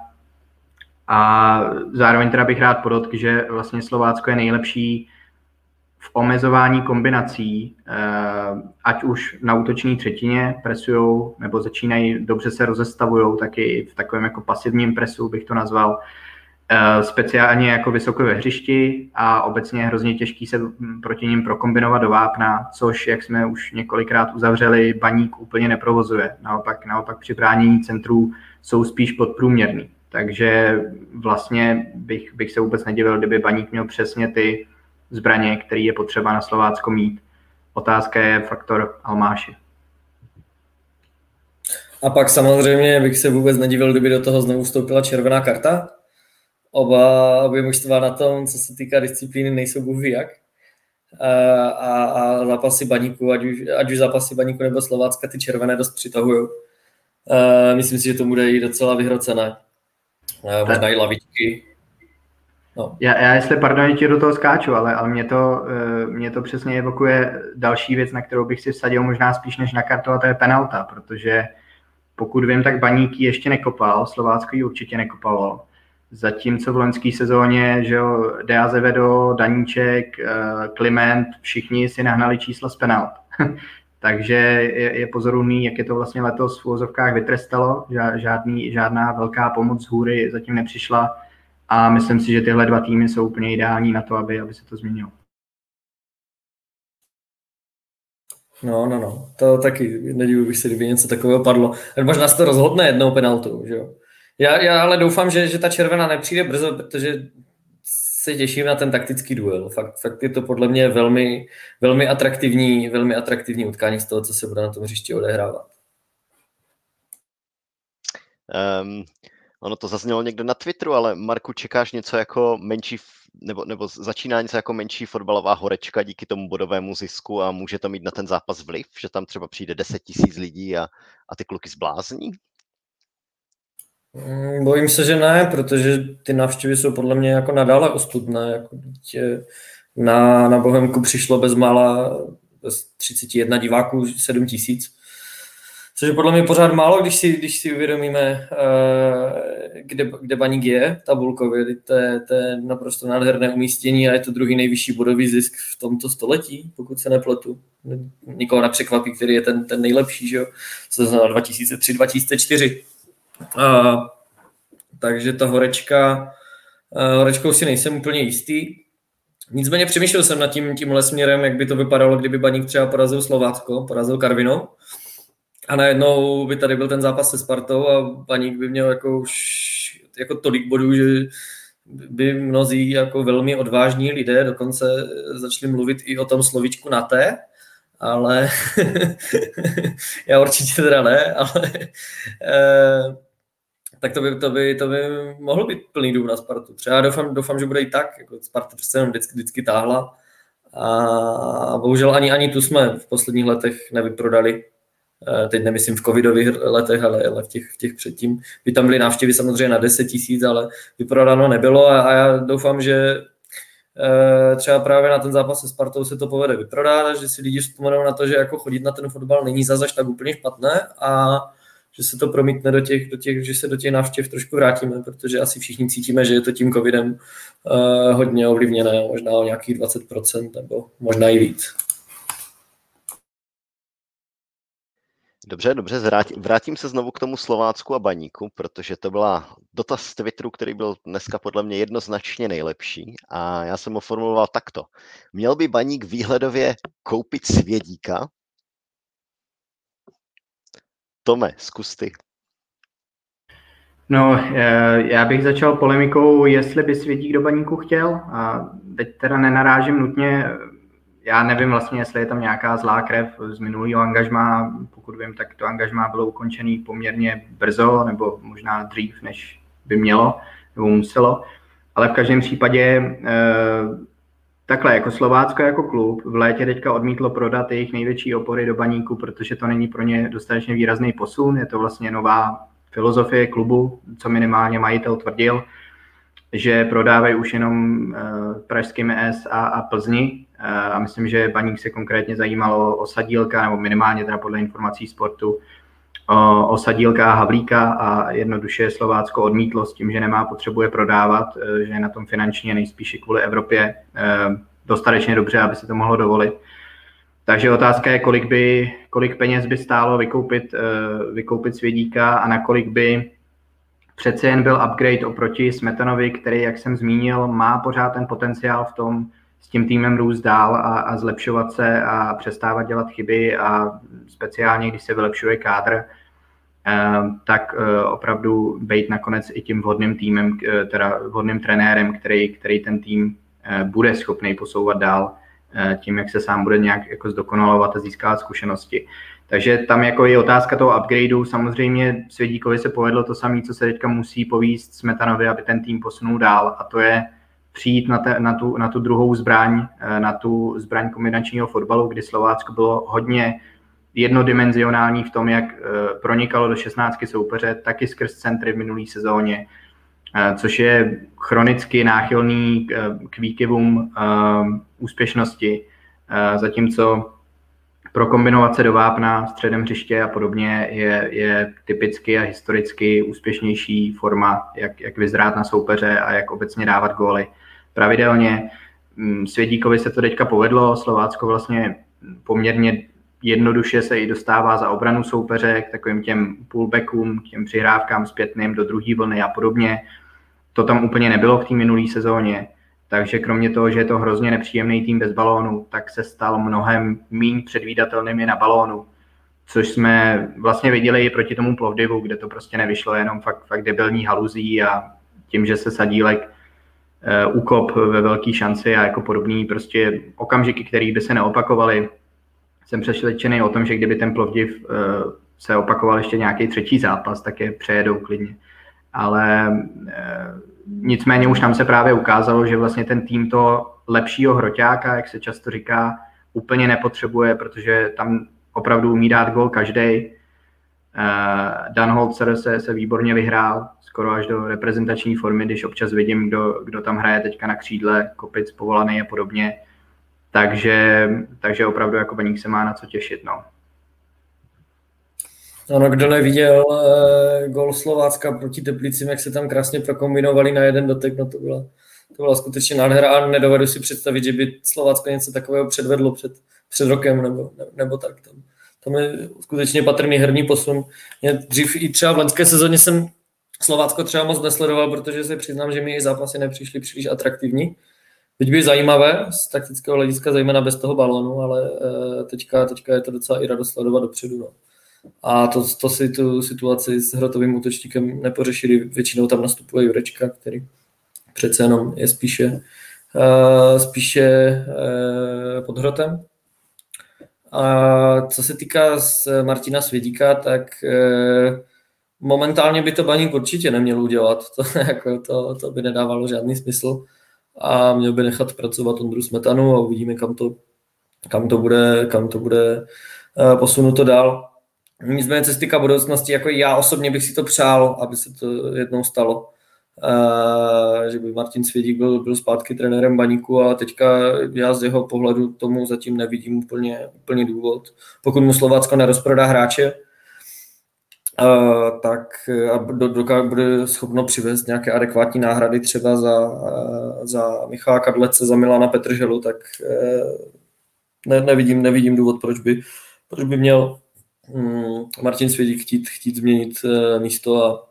[SPEAKER 2] A zároveň teda bych rád podotkl, že vlastně Slovácko je nejlepší v omezování kombinací, eh, ať už na útoční třetině presují nebo začínají, dobře se rozestavují, taky v takovém jako pasivním presu bych to nazval, eh, speciálně jako vysoko ve hřišti a obecně hrozně těžký se proti ním prokombinovat do vápna, což, jak jsme už několikrát uzavřeli, baník úplně neprovozuje. Naopak, naopak při bránění centrů jsou spíš podprůměrný. Takže vlastně bych, bych se vůbec nedivil, kdyby baník měl přesně ty zbraně, který je potřeba na Slovácko mít. Otázka je faktor Almáši.
[SPEAKER 3] A pak samozřejmě bych se vůbec nedivil, kdyby do toho znovu vstoupila červená karta. Oba, obě mužstva na tom, co se týká disciplíny, nejsou bůh jak. A, a, a zápasy baníku, ať už, ať už zápasy baníku nebo Slovácka, ty červené dost přitahují. Myslím si, že to bude i docela vyhrocené. Možná i lavičky,
[SPEAKER 2] No. Já, já jestli, pardon, ti do toho skáču, ale, ale mě, to, eh, mě to přesně evokuje další věc, na kterou bych si vsadil možná spíš než na kartu, a to je penalta, protože pokud vím, tak Baníky ještě nekopal, Slovácko ji určitě nekopalo. Zatímco v loňské sezóně, že jo, Dea Zevedo, Daníček, eh, Kliment, všichni si nahnali čísla z penalt. *laughs* Takže je, je jak je to vlastně letos v úvozovkách vytrestalo. Žádný, žádná velká pomoc z hůry zatím nepřišla a myslím si, že tyhle dva týmy jsou úplně ideální na to, aby, aby se to změnilo.
[SPEAKER 3] No, no, no, to taky nedivil bych se, kdyby něco takového padlo. Možná se to rozhodne jednou penaltou, že jo. Já, já ale doufám, že, že ta červená nepřijde brzo, protože se těším na ten taktický duel. Fakt, fakt je to podle mě velmi, velmi atraktivní, velmi atraktivní utkání z toho, co se bude na tom hřišti odehrávat.
[SPEAKER 1] Um, Ono to zaznělo někde na Twitteru, ale Marku, čekáš něco jako menší, nebo, nebo začíná něco jako menší fotbalová horečka díky tomu bodovému zisku a může to mít na ten zápas vliv, že tam třeba přijde 10 tisíc lidí a, a ty kluky zblázní?
[SPEAKER 3] Mm, bojím se, že ne, protože ty návštěvy jsou podle mě jako nadále ostudné. Jako dítě na, na Bohemku přišlo bezmála bez 31 diváků 7 tisíc Což je podle mě pořád málo, když si, když si uvědomíme, eh, kde, kde Baník je tabulkově. To je, to je naprosto nádherné umístění a je to druhý nejvyšší bodový zisk v tomto století, pokud se nepletu. Nikoho nepřekvapí, který je ten, ten nejlepší, že jo? Co znamená 2003-2004. Takže ta horečka, horečkou si nejsem úplně jistý. Nicméně přemýšlel jsem nad tím tímhle směrem, jak by to vypadalo, kdyby Baník třeba porazil Slovácko, porazil Karvino a najednou by tady byl ten zápas se Spartou a Baník by měl jako už jako tolik bodů, že by mnozí jako velmi odvážní lidé dokonce začali mluvit i o tom slovičku na té, ale *laughs* já určitě teda ne, ale eh, tak to by, to by, to by mohlo být plný dům na Spartu. Třeba doufám, doufám že bude i tak, jako Sparta přece jenom vždycky, vždycky táhla. A bohužel ani, ani tu jsme v posledních letech nevyprodali. Eh, teď nemyslím v covidových letech, ale, ale v, těch, v těch předtím, by tam byly návštěvy samozřejmě na 10 tisíc, ale vyprodáno nebylo a, a já doufám, že e, třeba právě na ten zápas se Spartou se to povede vyprodat, že si lidi vzpomenou na to, že jako chodit na ten fotbal není zase tak úplně špatné a že se to promítne do těch, do těch, že se do těch návštěv trošku vrátíme, protože asi všichni cítíme, že je to tím covidem uh, hodně ovlivněné, možná o nějakých 20% nebo možná i víc.
[SPEAKER 1] Dobře, dobře, vrátím se znovu k tomu Slovácku a baníku, protože to byla dotaz z Twitteru, který byl dneska podle mě jednoznačně nejlepší a já jsem ho formuloval takto. Měl by baník výhledově koupit svědíka? Tome, zkus ty.
[SPEAKER 2] No, eh, já bych začal polemikou, jestli by svědík do baníku chtěl. A teď teda nenarážím nutně já nevím vlastně, jestli je tam nějaká zlá krev z minulého angažma. Pokud vím, tak to angažma bylo ukončené poměrně brzo, nebo možná dřív, než by mělo, nebo muselo. Ale v každém případě eh, Takhle, jako Slovácko jako klub v létě teďka odmítlo prodat jejich největší opory do baníku, protože to není pro ně dostatečně výrazný posun. Je to vlastně nová filozofie klubu, co minimálně majitel tvrdil, že prodávají už jenom uh, pražským S a, a Plzni. Uh, a myslím, že baník se konkrétně zajímalo o Sadílka, nebo minimálně teda podle informací sportu, o, o Sadílka a Havlíka a jednoduše Slovácko odmítlo s tím, že nemá potřebuje prodávat, uh, že je na tom finančně nejspíše kvůli Evropě uh, dostatečně dobře, aby se to mohlo dovolit. Takže otázka je, kolik, by, kolik peněz by stálo vykoupit, uh, vykoupit Svědíka a na kolik by přece jen byl upgrade oproti Smetanovi, který, jak jsem zmínil, má pořád ten potenciál v tom s tím týmem růst dál a, a zlepšovat se a přestávat dělat chyby a speciálně, když se vylepšuje kádr, eh, tak eh, opravdu být nakonec i tím vhodným týmem, eh, teda vhodným trenérem, který, který ten tým bude schopný posouvat dál tím, jak se sám bude nějak jako zdokonalovat a získávat zkušenosti. Takže tam jako je otázka toho upgradeu. Samozřejmě Svědíkovi se povedlo to samé, co se teďka musí povíst Smetanovi, aby ten tým posunul dál a to je přijít na, te, na, tu, na tu druhou zbraň, eh, na tu zbraň kombinačního fotbalu, kdy Slovácko bylo hodně jednodimenzionální v tom, jak eh, pronikalo do 16 soupeře, taky skrz centry v minulé sezóně, eh, což je chronicky náchylný k výkyvům úspěšnosti, zatímco prokombinovat se do vápna středem hřiště a podobně je, je typicky a historicky úspěšnější forma, jak, jak vyzrát na soupeře a jak obecně dávat góly pravidelně. Mm, Svědíkovi se to teďka povedlo, Slovácko vlastně poměrně jednoduše se i dostává za obranu soupeře k takovým těm pullbackům, k těm přihrávkám zpětným do druhé vlny a podobně. To tam úplně nebylo v té minulé sezóně. Takže kromě toho, že je to hrozně nepříjemný tým bez balónu, tak se stal mnohem méně předvídatelným na balónu. Což jsme vlastně viděli i proti tomu Plovdivu, kde to prostě nevyšlo jenom fakt, fakt debilní haluzí a tím, že se Sadílek uh, ukop ve velké šanci a jako podobný prostě okamžiky, které by se neopakovaly. Jsem přesvědčený o tom, že kdyby ten Plovdiv uh, se opakoval ještě nějaký třetí zápas, tak je přejedou klidně. Ale uh, nicméně už tam se právě ukázalo, že vlastně ten tým to lepšího hroťáka, jak se často říká, úplně nepotřebuje, protože tam opravdu umí dát gol každý. Uh, Dan Holzer se, se výborně vyhrál, skoro až do reprezentační formy, když občas vidím, kdo, kdo tam hraje teďka na křídle, Kopic povolaný a podobně. Takže, takže opravdu jako Baník se má na co těšit. No.
[SPEAKER 3] Ano, kdo neviděl uh, gol Slovácka proti Teplicím, jak se tam krásně prokombinovali na jeden dotek, no to byla, to byla skutečně nádhera a nedovedu si představit, že by Slovácko něco takového předvedlo před, před rokem nebo, ne, nebo tak. Tam, tam je skutečně patrný herní posun. Mě dřív i třeba v lenské sezóně jsem Slovácko třeba moc nesledoval, protože se přiznám, že mi i zápasy nepřišly příliš atraktivní. Teď by zajímavé, z taktického hlediska zejména bez toho balónu, ale uh, teďka, teďka je to docela i radost sledovat dopředu. No. A to, to si tu situaci s hrotovým útočníkem nepořešili. Většinou tam nastupuje Jurečka, který přece jenom je spíše, uh, spíše uh, pod hrotem. A co se týká z Martina Svědíka, tak momentálně by to Baník určitě neměl udělat. *laughs* To, jako, to, to by nedávalo žádný smysl. A měl by nechat pracovat Ondru Smetanu a uvidíme, kam to, kam to bude, kam to bude posunuto dál. Nicméně cestika budoucnosti, jako já osobně bych si to přál, aby se to jednou stalo. Uh, že by Martin Svědík byl, byl zpátky trenérem baníku a teďka já z jeho pohledu tomu zatím nevidím úplně, úplně důvod. Pokud mu Slovácko nerozprodá hráče, tak a do, do, bude schopno přivést nějaké adekvátní náhrady třeba za, uh, za Michala Kadlece, za Milana Petrželu, tak uh, ne, nevidím, nevidím důvod, proč by, proč by měl Mm, Martin Svědík chtít, chtít změnit eh, místo a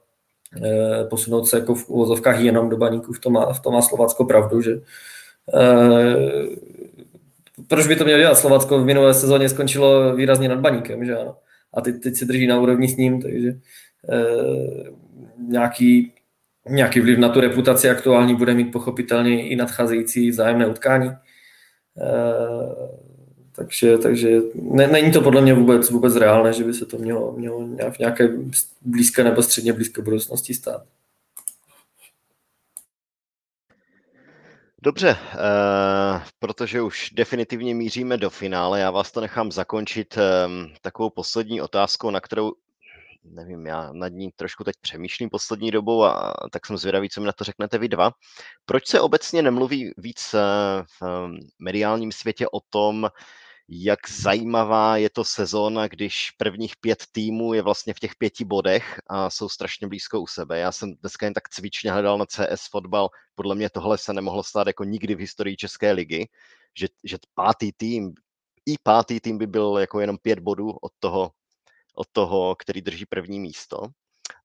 [SPEAKER 3] eh, posunout se jako v uvozovkách jenom do baníku, v tom má, v tom má Slovácko pravdu, že eh, proč by to mělo dělat? Slovácko v minulé sezóně skončilo výrazně nad baníkem, že ano. A teď, teď se drží na úrovni s ním, takže nějaký, nějaký vliv na tu reputaci aktuální bude mít pochopitelně i nadcházející vzájemné utkání. Takže, takže ne, není to podle mě vůbec, vůbec reálné, že by se to mělo, mělo v nějaké blízké nebo středně blízké budoucnosti stát.
[SPEAKER 1] Dobře, uh, protože už definitivně míříme do finále, já vás to nechám zakončit um, takovou poslední otázkou, na kterou nevím, já nad ní trošku teď přemýšlím poslední dobou a tak jsem zvědavý, co mi na to řeknete vy dva. Proč se obecně nemluví víc eh, v mediálním světě o tom, jak zajímavá je to sezóna, když prvních pět týmů je vlastně v těch pěti bodech a jsou strašně blízko u sebe. Já jsem dneska jen tak cvičně hledal na CS fotbal, podle mě tohle se nemohlo stát jako nikdy v historii České ligy, že, že pátý tým, i pátý tým by byl jako jenom pět bodů od toho, od toho, který drží první místo.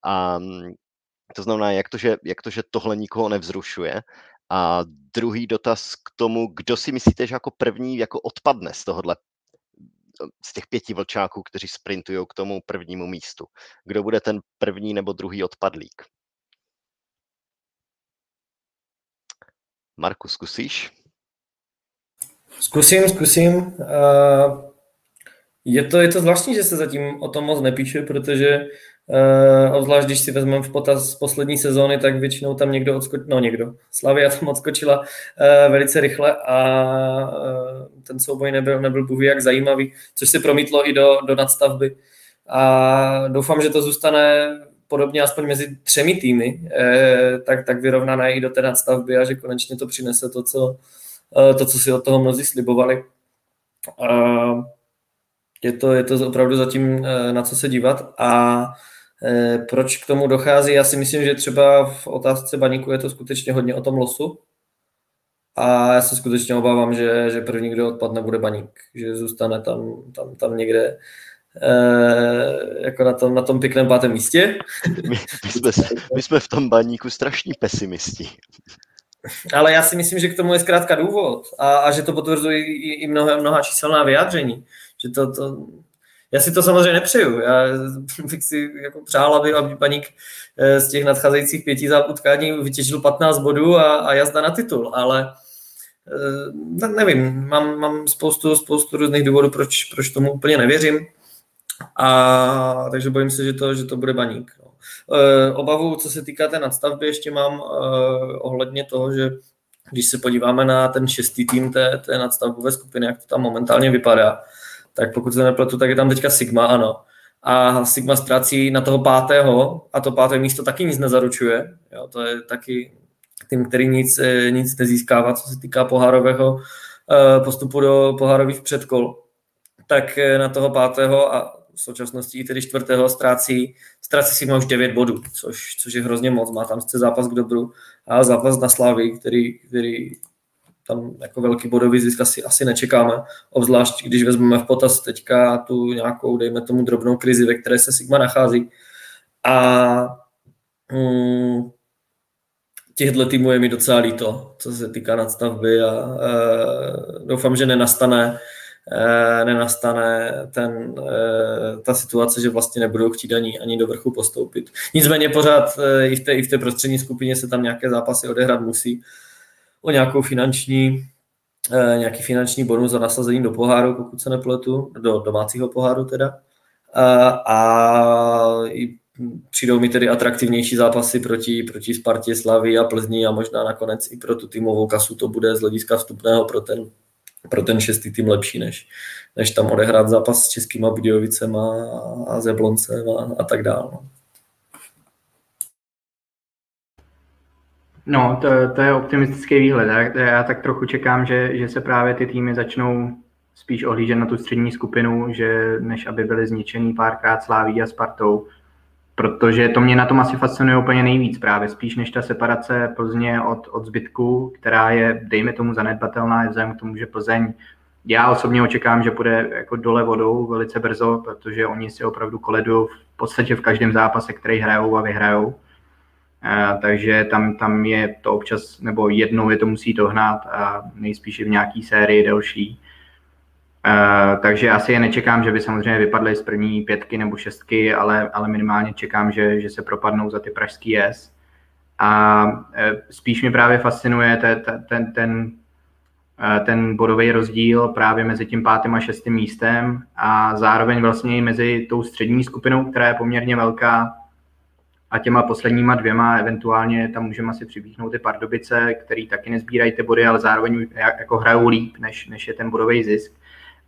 [SPEAKER 1] A to znamená, jak to, že, jak to, že tohle nikoho nevzrušuje. A druhý dotaz k tomu, kdo si myslíte, že jako první jako odpadne z tohohle z těch pěti vlčáků, kteří sprintují k tomu prvnímu místu. Kdo bude ten první nebo druhý odpadlík? Marku, zkusíš?
[SPEAKER 3] Zkusím, zkusím. Uh, je to, je to zvláštní, že se zatím o tom moc nepíše, protože uh, obzvlášť když si vezmeme v potaz z poslední sezóny, tak většinou tam někdo odskočil, no někdo, Slavia tam odskočila uh, velice rychle a uh, ten souboj nebyl, nebyl bůh jak zajímavý, což se promítlo i do, do nadstavby. A doufám, že to zůstane podobně aspoň mezi třemi týmy, eh, tak, tak vyrovnané i do té nadstavby a že konečně to přinese to, co, eh, to, co si od toho mnozí slibovali. Eh, je to, je to opravdu zatím eh, na co se dívat a eh, proč k tomu dochází? Já si myslím, že třeba v otázce baníku je to skutečně hodně o tom losu a já se skutečně obávám, že, že první, kdo odpadne, bude baník, že zůstane tam, tam, tam někde Uh, jako na tom, na tom pěkném pátém místě. *laughs*
[SPEAKER 1] My, my, jsme, my jsme v tom baníku strašní pesimisti.
[SPEAKER 3] Ale já si myslím, že k tomu je zkrátka důvod a, a že to potvrzují i, i mnoha, mnoha číselná vyjádření že to, to, já si to samozřejmě nepřeju. Já bych si jako přál, aby, aby paník eh, z těch nadcházejících pěti utkání vytěžil 15 bodů a, a jazda na titul, ale eh, nevím, mám, mám spoustu, spoustu různých důvodů, proč, proč tomu úplně nevěřím. A takže bojím se, že to, že to bude baník. No. E, obavu, co se týká té nadstavby, ještě mám e, ohledně toho, že když se podíváme na ten šestý tým té, té nadstavbové skupiny, jak to tam momentálně vypadá, tak pokud se nepletu, tak je tam teďka Sigma, ano. A Sigma ztrácí na toho pátého a to páté místo taky nic nezaručuje. Jo, to je taky tým, který nic, eh, nic nezískává, co se týká pohárového eh, postupu do pohárových předkol. Tak eh, na toho pátého a v současnosti i tedy čtvrtého ztrácí, ztrácí Sigma už 9 bodů, což, což je hrozně moc. Má tam sice zápas k dobru a zápas na Slávy, který, který tam jako velký bodový zisk asi, asi nečekáme, obzvlášť když vezmeme v potaz teďka tu nějakou, dejme tomu, drobnou krizi, ve které se Sigma nachází. A mm, těchto týmů je mi docela líto, co se týká nadstavby a e, doufám, že nenastane e, nenastane ten, e, ta situace, že vlastně nebudou chtít ani, ani do vrchu postoupit. Nicméně pořád e, i, v té, i v té prostřední skupině se tam nějaké zápasy odehrát musí o nějakou finanční, eh, nějaký finanční bonus za nasazení do poháru, pokud se nepletu, do domácího poháru teda. A, přijdou mi tedy atraktivnější zápasy proti, proti Spartě, Slavy a Plzni a možná nakonec i pro tu týmovou kasu to bude z hlediska vstupného pro ten, pro ten šestý tým lepší, než, než tam odehrát zápas s Českýma Budějovicema a, Zebloncem a, a tak dále. No.
[SPEAKER 2] To, to je optimistický výhled. Já, já tak trochu čekám, že, že se právě ty týmy začnou spíš ohlížet na tu střední skupinu, že než aby byly zničený párkrát Sláví a Spartou, protože to mě na tom asi fascinuje úplně nejvíc právě, spíš než ta separace Plzně od, od zbytku, která je, dejme tomu, zanedbatelná, vzhledem k tomu, že Plzeň já osobně očekám, že bude jako dole vodou velice brzo, protože oni si opravdu koledují v podstatě v každém zápase, který hrajou a vyhrajou takže tam, tam je to občas, nebo jednou je to musí dohnat a nejspíš i v nějaký sérii delší. Takže asi je nečekám, že by samozřejmě vypadly z první pětky nebo šestky, ale, ale minimálně čekám, že, že se propadnou za ty pražský S. A uh, spíš mi právě fascinuje ten, ten, ten, ten bodový rozdíl právě mezi tím pátým a šestým místem a zároveň vlastně i mezi tou střední skupinou, která je poměrně velká, a těma posledníma dvěma eventuálně tam můžeme asi připíchnout ty Pardubice, který taky nezbírají ty body, ale zároveň jako hrajou líp, než, než je ten bodový zisk.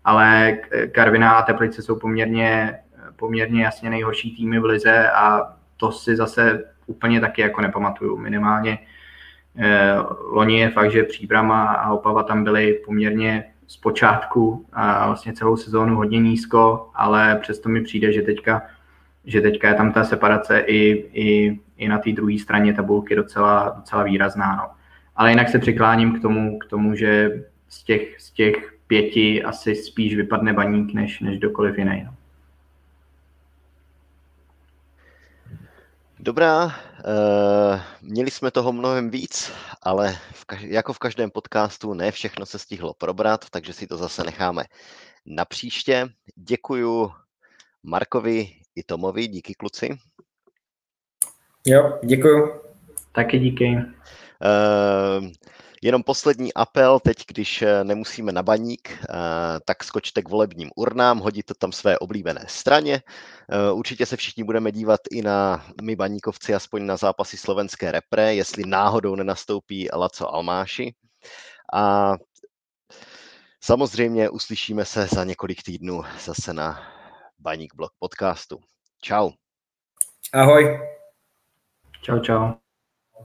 [SPEAKER 2] Ale Karvina a Teplice jsou poměrně, poměrně jasně nejhorší týmy v lize a to si zase úplně taky jako nepamatuju. Minimálně eh, loni je fakt, že Příbrama a Opava tam byly poměrně z počátku a vlastně celou sezónu hodně nízko, ale přesto mi přijde, že teďka, že teďka je tam ta separace i, i, i na té druhé straně tabulky docela, docela výrazná. No. Ale jinak se přikláním k tomu, k tomu že z těch, z těch pěti asi spíš vypadne baník než, než dokoliv jiný. No.
[SPEAKER 1] Dobrá, uh, měli jsme toho mnohem víc, ale v kaž- jako v každém podcastu ne všechno se stihlo probrat, takže si to zase necháme na příště. Děkuju Markovi i Tomovi, díky kluci.
[SPEAKER 3] Jo, děkuju.
[SPEAKER 2] Taky díky.
[SPEAKER 1] Uh, Jenom poslední apel, teď, když eh, nemusíme na baník, eh, tak skočte k volebním urnám, hodíte tam své oblíbené straně. Určitě se všichni budeme dívat i na my baníkovci, aspoň na zápasy slovenské repre, jestli náhodou nenastoupí Laco Almáši. A samozřejmě uslyšíme se za několik týdnů zase na Baník Blog podcastu. Čau.
[SPEAKER 3] Ahoj.
[SPEAKER 2] Čau, čau.